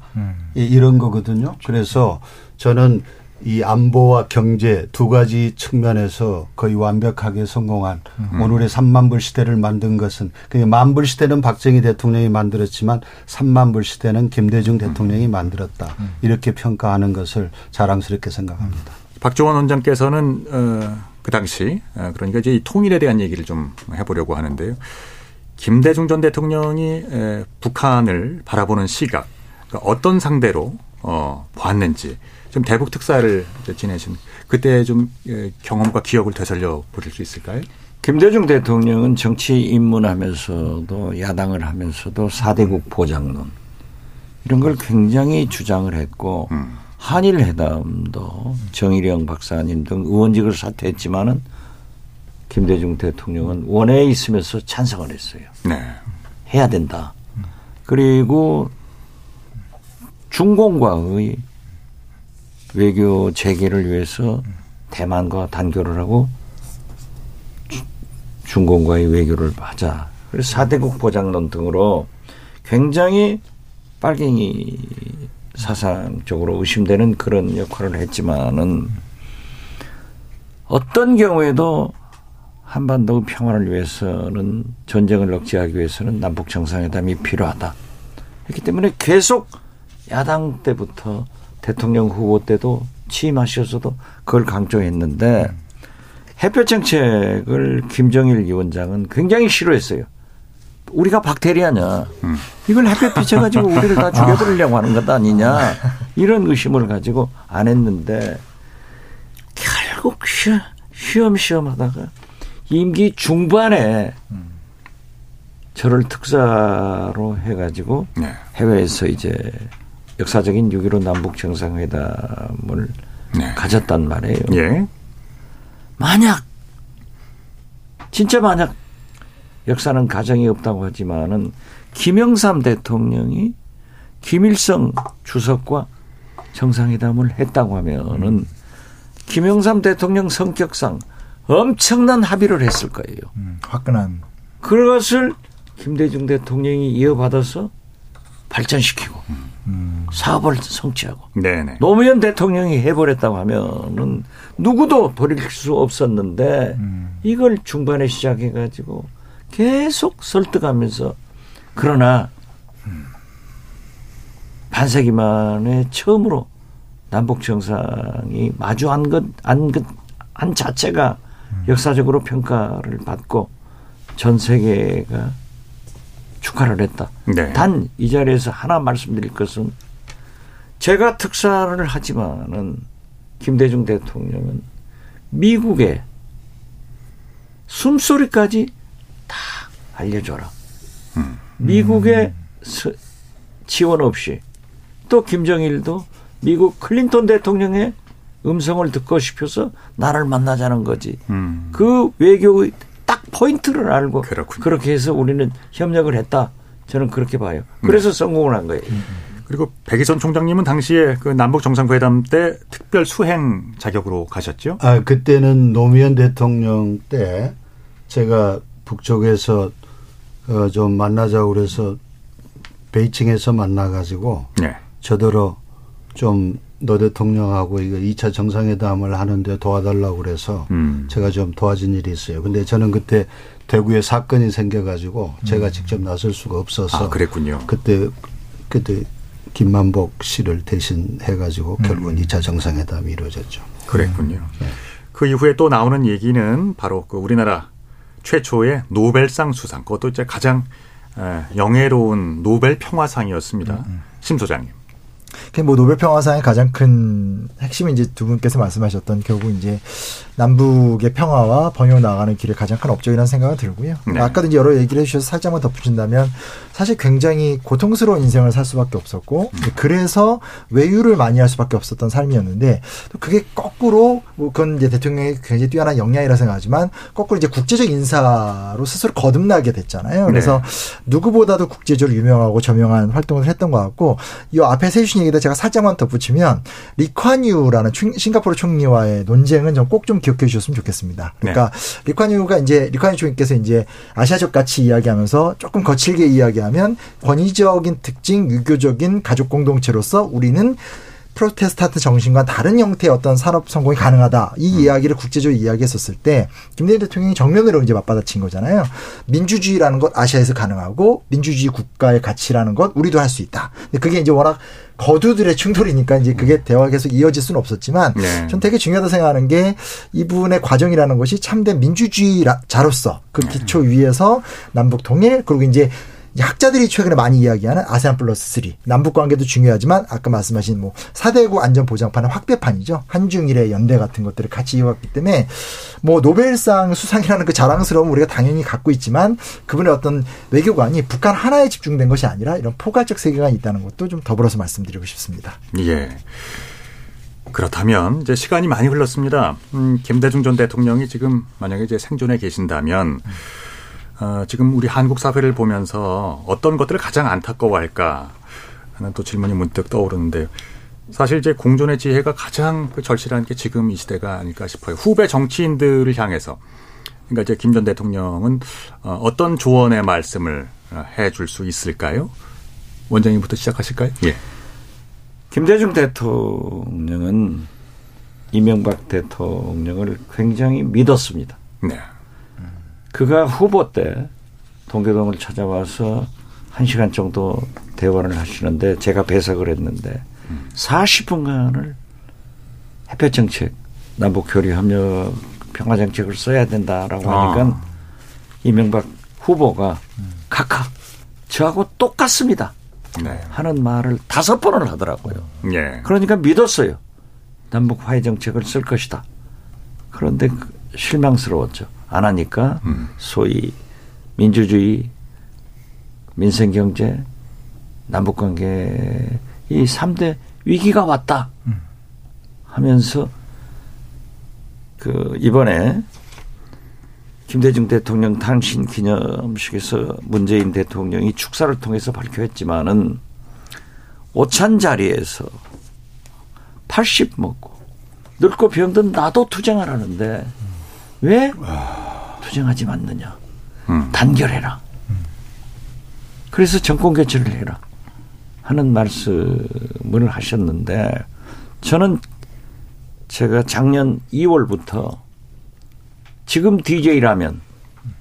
이- 이런 거거든요. 그래서 저는 이 안보와 경제 두 가지 측면에서 거의 완벽하게 성공한 음. 오늘의 3만 불 시대를 만든 것은 그 만불 시대는 박정희 대통령이 만들었지만 3만 불 시대는 김대중 대통령이 만들었다. 이렇게 평가하는 것을 자랑스럽게 생각합니다. 박종원 원장께서는 어, 그 당시 어, 그러니까 이제 이 통일에 대한 얘기를 좀 해보려고 하는데요. 김대중 전 대통령이 에, 북한을 바라보는 시각 그러니까 어떤 상대로 어, 보았는지 좀 대북 특사를 지내신 그때 좀 예, 경험과 기억을 되살려 보실 수 있을까요? 김대중 대통령은 정치 입문하면서도 야당을 하면서도 사대국 보장론 이런 걸 굉장히 주장을 했고 한일 회담도 정일영 박사님 등 의원직을 사퇴했지만은 김대중 대통령은 원외에 있으면서 찬성을 했어요. 네. 해야 된다. 그리고 중공과의 외교 재개를 위해서 대만과 단교를 하고 주- 중공과의 외교를 하자. 그래서 사대국 보장론 등으로 굉장히 빨갱이 사상적으로 의심되는 그런 역할을 했지만은 어떤 경우에도 한반도 평화를 위해서는 전쟁을 억제하기 위해서는 남북 정상회담이 필요하다. 그렇기 때문에 계속 야당 때부터 대통령 후보 때도 취임하셔서도 그걸 강조했는데 햇볕 정책을 김정일 위원장은 굉장히 싫어했어요. 우리가 박테리아냐. 이걸 햇볕 비춰가지고 우리를 다 죽여버리려고 하는 것 아니냐. 이런 의심을 가지고 안 했는데 결국 쉬- 쉬엄쉬엄 하다가 임기 중반에 저를 특사로 해가지고 해외에서 이제 역사적인 6.15 남북 정상회담을 가졌단 말이에요. 예. 만약 진짜 만약 역사는 가정이 없다고 하지만은 김영삼 대통령이 김일성 주석과 정상회담을 했다고 하면은 김영삼 대통령 성격상 엄청난 합의를 했을 거예요. 화끈한. 그것을 김대중 대통령이 이어받아서 발전시키고 사업을 성취하고 네네. 노무현 대통령이 해버렸다고 하면은 누구도 버릴 수 없었는데 이걸 중반에 시작해가지고 계속 설득하면서 그러나 반세기 만에 처음으로 남북 정상이 마주한 것, 안, 것, 한 자체가 역사적으로 평가를 받고 전 세계가 축하를 했다. 네. 단이 자리에서 하나 말씀드릴 것은 제가 특사를 하지만은 김대중 대통령은 미국의 숨소리까지 다 알려줘라. 미국의 서- 지원 없이 또 김정일도 미국 클린턴 대통령의 음성을 듣고 싶어서 나를 만나자는 거지. 음. 그 외교의 딱 포인트를 알고 그렇게 해서 우리는 협력을 했다. 저는 그렇게 봐요. 그래서 성공을 한 거예요. 그리고 백이선 총장님은 당시에 그 남북 정상회담 때 특별 수행 자격으로 가셨죠? 아, 그때는 노무현 대통령 때 제가 북쪽에서 어, 좀 만나자고 그래서 베이징에서 만나가지고 네. 저더러 좀 노 대통령하고 이거 2차 정상회담을 하는데 도와달라고 그래서 음. 제가 좀 도와준 일이 있어요. 근데 저는 그때 대구에 사건이 생겨가지고 제가 직접 나설 수가 없어서 아, 그랬군요. 그때 그때 김만복 씨를 대신 해가지고 결국은 2차 정상회담이 이루어졌죠. 그랬군요. 그 이후에 또 나오는 얘기는 바로 그 우리나라 최초의 노벨상 수상, 그것도 이제 가장 에, 영예로운 노벨 평화상이었습니다. 심 소장님. 그뭐 노벨 평화상의 가장 큰 핵심이 이제 두 분께서 말씀하셨던 결국 이제 남북의 평화와 번영 나가는 길에 가장 큰 업적이라는 생각이 들고요. 네. 아까도 이제 여러 얘기를 해주셔서 살짝만 덧붙인다면 사실 굉장히 고통스러운 인생을 살 수밖에 없었고 그래서 외유를 많이 할 수밖에 없었던 삶이었는데 또 그게 거꾸로 뭐 그건 이제 대통령의 굉장히 뛰어난 역량이라 생각하지만 거꾸로 이제 국제적 인사로 스스로 거듭나게 됐잖아요. 그래서 누구보다도 국제적으로 유명하고 저명한 활동을 했던 것 같고 이 앞에 세주신 얘기다 제가 살짝만 덧붙이면 리콴유라는 충- 싱가포르 총리와의 논쟁은 좀 꼭 좀 기억해 주셨으면 좋겠습니다. 그러니까 리콴유가 이제 리콴유 총리께서 이제 아시아적 가치 이야기하면서 조금 거칠게 이야기하 면 권위적인 특징, 유교적인 가족 공동체로서 우리는 프로테스탄트 정신과 다른 형태의 어떤 산업 성공이 가능하다. 이 이야기를 국제적으로 이야기했었을 때 김대중 대통령이 정면으로 이제 맞받아친 거잖아요. 민주주의라는 것 아시아에서 가능하고 민주주의 국가의 가치라는 것 우리도 할 수 있다. 근데 그게 이제 워낙 거두들의 충돌이니까 이제 그게 대화가 계속 이어질 수는 없었지만 네. 전 되게 중요하다 생각하는 게 이분의 과정이라는 것이 참된 민주주의자로서 그 기초 위에서 남북 통일 그리고 이제 학자들이 최근에 많이 이야기하는 아세안 플러스 3 남북 관계도 중요하지만 아까 말씀하신 뭐 4대국 안전 보장판은 확대판이죠 한중일의 연대 같은 것들을 같이 이어갔기 때문에 뭐 노벨상 수상이라는 그 자랑스러움 우리가 당연히 갖고 있지만 그분의 어떤 외교관이 북한 하나에 집중된 것이 아니라 이런 포괄적 세계관이 있다는 것도 좀 더불어서 말씀드리고 싶습니다. 예. 그렇다면 이제 시간이 많이 흘렀습니다. 음, 김대중 전 대통령이 지금 만약에 이제 생존해 계신다면 어, 지금 우리 한국 사회를 보면서 어떤 것들을 가장 안타까워할까 하는 또 질문이 문득 떠오르는데 사실 이제 공존의 지혜가 가장 그 절실한 게 지금 이 시대가 아닐까 싶어요. 후배 정치인들을 향해서 그러니까 이제 김 전 대통령은 어, 어떤 조언의 말씀을 해줄 수 있을까요? 원장님부터 시작하실까요? 예. 김대중 대통령은 이명박 대통령을 굉장히 믿었습니다. 네. 그가 후보 때 동계동을 찾아와서 한 시간 정도 대화를 하시는데 제가 배석을 했는데 40분간을 햇볕 정책, 남북 교류 협력 평화 정책을 써야 된다라고 하니까 아. 이명박 후보가 각하 저하고 똑같습니다. 네. 하는 말을 다섯 번을 하더라고요. 예. 그러니까 믿었어요. 남북 화해 정책을 쓸 것이다. 그런데 그 실망스러웠죠. 안 하니까 소위 민주주의, 민생 경제, 남북 관계 이 3대 위기가 왔다 하면서 그 이번에 김대중 대통령 탄신 기념식에서 문재인 대통령이 축사를 통해서 발표했지만은 오찬 자리에서 80 먹고 늙고 병든 나도 투쟁을 하는데 왜? 투쟁하지 않느냐. 단결해라. 그래서 정권 개최를 해라. 하는 말씀을 하셨는데 저는 제가 작년 2월부터 지금 DJ라면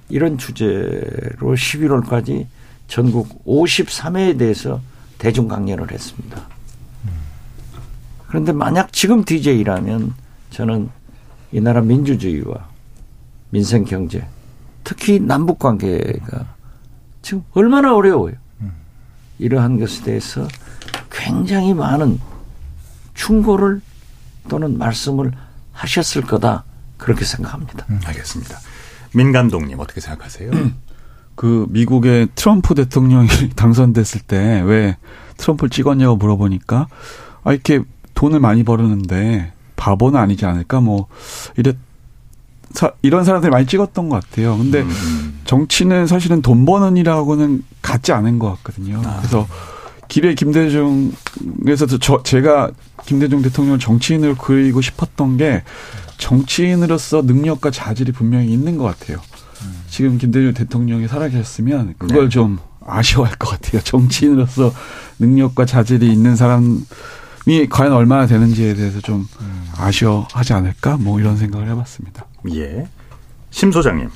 이런 주제로 11월까지 전국 53회에 대해서 대중 강연을 했습니다. 그런데 만약 지금 DJ라면 저는 이 나라 민주주의와 민생 경제, 특히 남북 관계가 지금 얼마나 어려워요. 이러한 것에 대해서 굉장히 많은 충고를 또는 말씀을 하셨을 거다. 그렇게 생각합니다. 알겠습니다. 민 감독님 어떻게 생각하세요? 그 미국의 트럼프 대통령이 당선됐을 때 왜 트럼프를 찍었냐고 물어보니까 아 이렇게 돈을 많이 벌었는데 바보는 아니지 않을까 뭐 이래 사, 이런 사람들이 많이 찍었던 것 같아요. 근데 정치는 사실은 돈 버는 일하고는 같지 않은 것 같거든요. 그래서 길에 김대중에서 저 제가 김대중 대통령을 정치인으로 그리고 싶었던 게 정치인으로서 능력과 자질이 분명히 있는 것 같아요. 지금 김대중 대통령이 살아계셨으면 그걸 네. 좀 아쉬워할 것 같아요. 정치인으로서 능력과 자질이 있는 사람이 과연 얼마나 되는지에 대해서 좀 아쉬워하지 않을까? 뭐 이런 생각을 해봤습니다. 예. 심 소장님.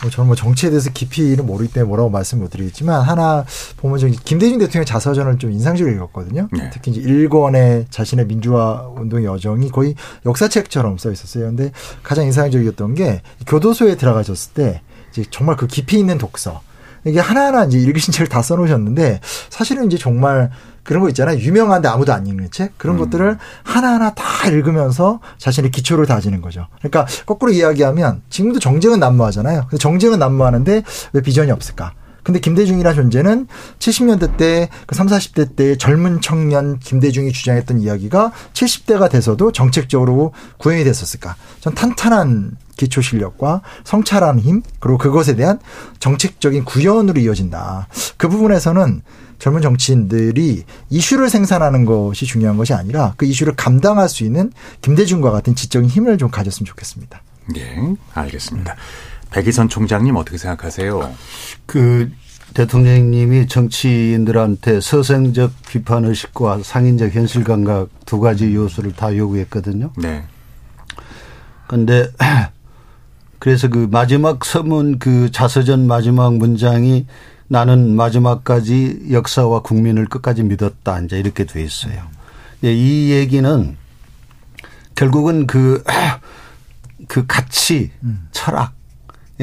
뭐 저는 뭐 정치에 대해서 깊이는 모르기 때문에 뭐라고 말씀 못 드리겠지만 하나 보면 저 김대중 대통령 자서전을 좀 인상적으로 읽었거든요. 네. 특히 이제 일권의 자신의 민주화 운동의 여정이 거의 역사책처럼 써 있었어요. 근데 가장 인상적이었던 게 교도소에 들어가셨을 때 이제 정말 그 깊이 있는 독서 이게 하나하나 이제 읽으신 책을 다 써놓으셨는데 사실은 이제 정말 그런 거 있잖아요. 유명한데 아무도 안 읽는 책 그런 것들을 하나하나 다 읽으면서 자신의 기초를 다지는 거죠. 그러니까 거꾸로 이야기하면 지금도 정쟁은 난무하잖아요. 정쟁은 난무하는데 왜 비전이 없을까? 근데 김대중이라는 존재는 70년대 때, 그 3, 40대 때 젊은 청년 김대중이 주장했던 이야기가 70대가 돼서도 정책적으로 구현이 됐었을까? 전 탄탄한 기초 실력과 성찰하는 힘, 그리고 그것에 대한 정책적인 구현으로 이어진다. 그 부분에서는 젊은 정치인들이 이슈를 생산하는 것이 중요한 것이 아니라 그 이슈를 감당할 수 있는 김대중과 같은 지적인 힘을 좀 가졌으면 좋겠습니다. 예, 알겠습니다. 백이선 총장님 어떻게 생각하세요? 그 대통령님이 정치인들한테 서생적 비판 의식과 상인적 현실 감각 두 가지 요소를 다 요구했거든요. 네. 근데 그래서 그 마지막 서문 그 자서전 마지막 문장이 나는 마지막까지 역사와 국민을 끝까지 믿었다. 이제 이렇게 돼 있어요. 예, 이 얘기는 결국은 그, 그 가치, 철학, 예,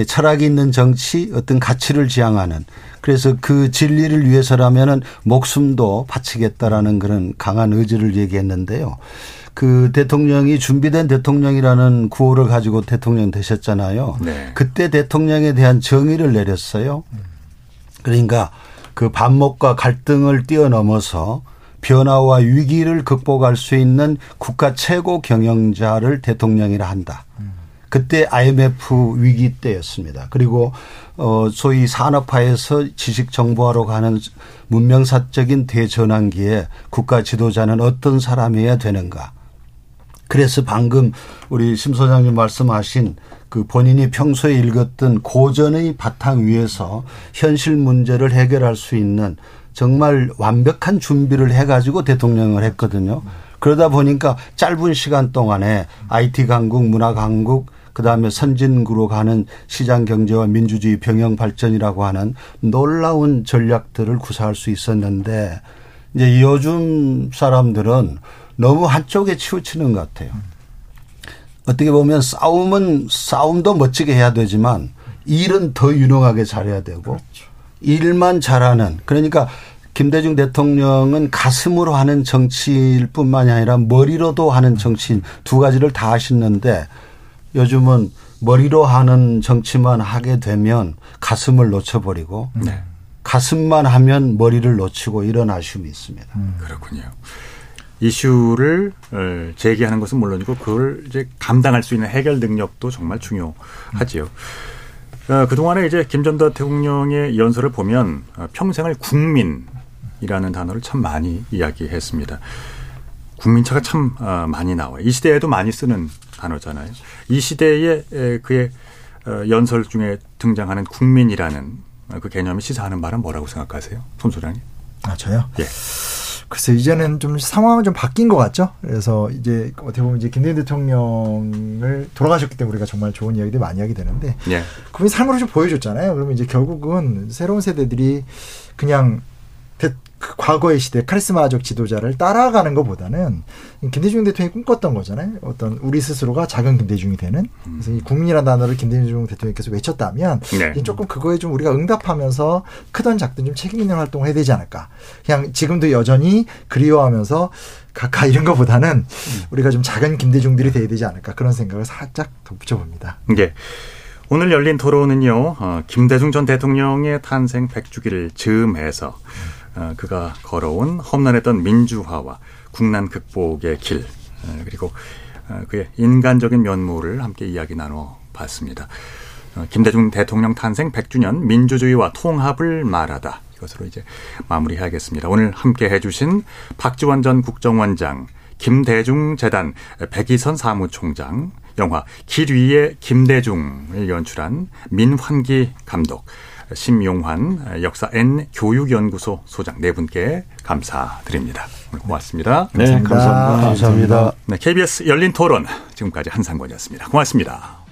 철학이 있는 정치, 어떤 가치를 지향하는 그래서 그 진리를 위해서라면은 목숨도 바치겠다라는 그런 강한 의지를 얘기했는데요. 그 대통령이 준비된 대통령이라는 구호를 가지고 대통령 되셨잖아요. 네. 그때 대통령에 대한 정의를 내렸어요. 그러니까 그 반목과 갈등을 뛰어넘어서 변화와 위기를 극복할 수 있는 국가 최고 경영자를 대통령이라 한다. 그때 IMF 위기 때였습니다. 그리고 어 소위 산업화에서 지식 정보화로 가는 문명사적인 대전환기에 국가 지도자는 어떤 사람이어야 되는가? 그래서 방금 우리 심 소장님 말씀하신 그 본인이 평소에 읽었던 고전의 바탕 위에서 현실 문제를 해결할 수 있는 정말 완벽한 준비를 해가지고 대통령을 했거든요. 그러다 보니까 짧은 시간 동안에 IT 강국, 문화 강국, 그 다음에 선진구로 가는 시장 경제와 민주주의 병영 발전이라고 하는 놀라운 전략들을 구사할 수 있었는데 이제 요즘 사람들은 너무 한쪽에 치우치는 것 같아요. 어떻게 보면 싸움은 싸움도 멋지게 해야 되지만 일은 더 유능하게 잘해야 되고 일만 잘하는 그러니까 김대중 대통령은 가슴으로 하는 정치일 뿐만이 아니라 머리로도 하는 정치인 두 가지를 다 하시는데 요즘은 머리로 하는 정치만 하게 되면 가슴을 놓쳐버리고 네. 가슴만 하면 머리를 놓치고 이런 아쉬움이 있습니다. 그렇군요. 이슈를 어, 제기하는 것은 물론이고 그걸 이제 감당할 수 있는 해결 능력도 정말 중요하지요. 어, 그동안에 이제 김 전 대통령의 연설을 보면 어, 평생을 국민이라는 단어를 참 많이 이야기했습니다. 국민차가 참 어, 많이 나와요. 이 시대에도 많이 쓰는 단어잖아요. 이 시대에 에, 그의 어, 연설 중에 등장하는 국민이라는 어, 그 개념이 시사하는 말은 뭐라고 생각하세요? 손 소장님? 아, 저요? 예. 글쎄 이제는 좀 상황은 좀 바뀐 것 같죠. 그래서 이제 어떻게 보면 이제 김대중 대통령을 돌아가셨기 때문에 우리가 정말 좋은 이야기들 많이 하게 되는데 예. 국민 삶으로 좀 보여줬잖아요. 그러면 이제 결국은 새로운 세대들이 그냥 대, 그 과거의 시대 카리스마적 지도자를 따라가는 것보다는 김대중 대통령이 꿈꿨던 거잖아요. 어떤 우리 스스로가 작은 김대중이 되는 그래서 이 국민이라는 단어를 김대중 대통령께서 외쳤다면 네. 조금 그거에 좀 우리가 응답하면서 크든 작든 좀 책임 있는 활동을 해야 되지 않을까. 그냥 지금도 여전히 그리워하면서 가까 이런 것보다는 우리가 좀 작은 김대중들이 돼야 되지 않을까 그런 생각을 살짝 덧붙여봅니다. 예. 오늘 열린 토론은요, 어, 김대중 전 대통령의 탄생 100주기를 즈음해서 어, 그가 걸어온 험난했던 민주화와 국난 극복의 길, 어, 그리고 어, 그의 인간적인 면모를 함께 이야기 나눠 봤습니다. 어, 김대중 대통령 탄생 100주년 민주주의와 통합을 말하다. 이것으로 이제 마무리해야겠습니다. 오늘 함께 해주신 박지원 전 국정원장, 김대중 재단 백이선 사무총장, 영화 길 위의 김대중을 연출한 민환기 감독, 심용환 역사 N 교육연구소 소장 네 분께 감사드립니다. 고맙습니다. 네, 감사합니다. 감사합니다. 네, KBS 열린 토론 지금까지 한상권이었습니다. 고맙습니다.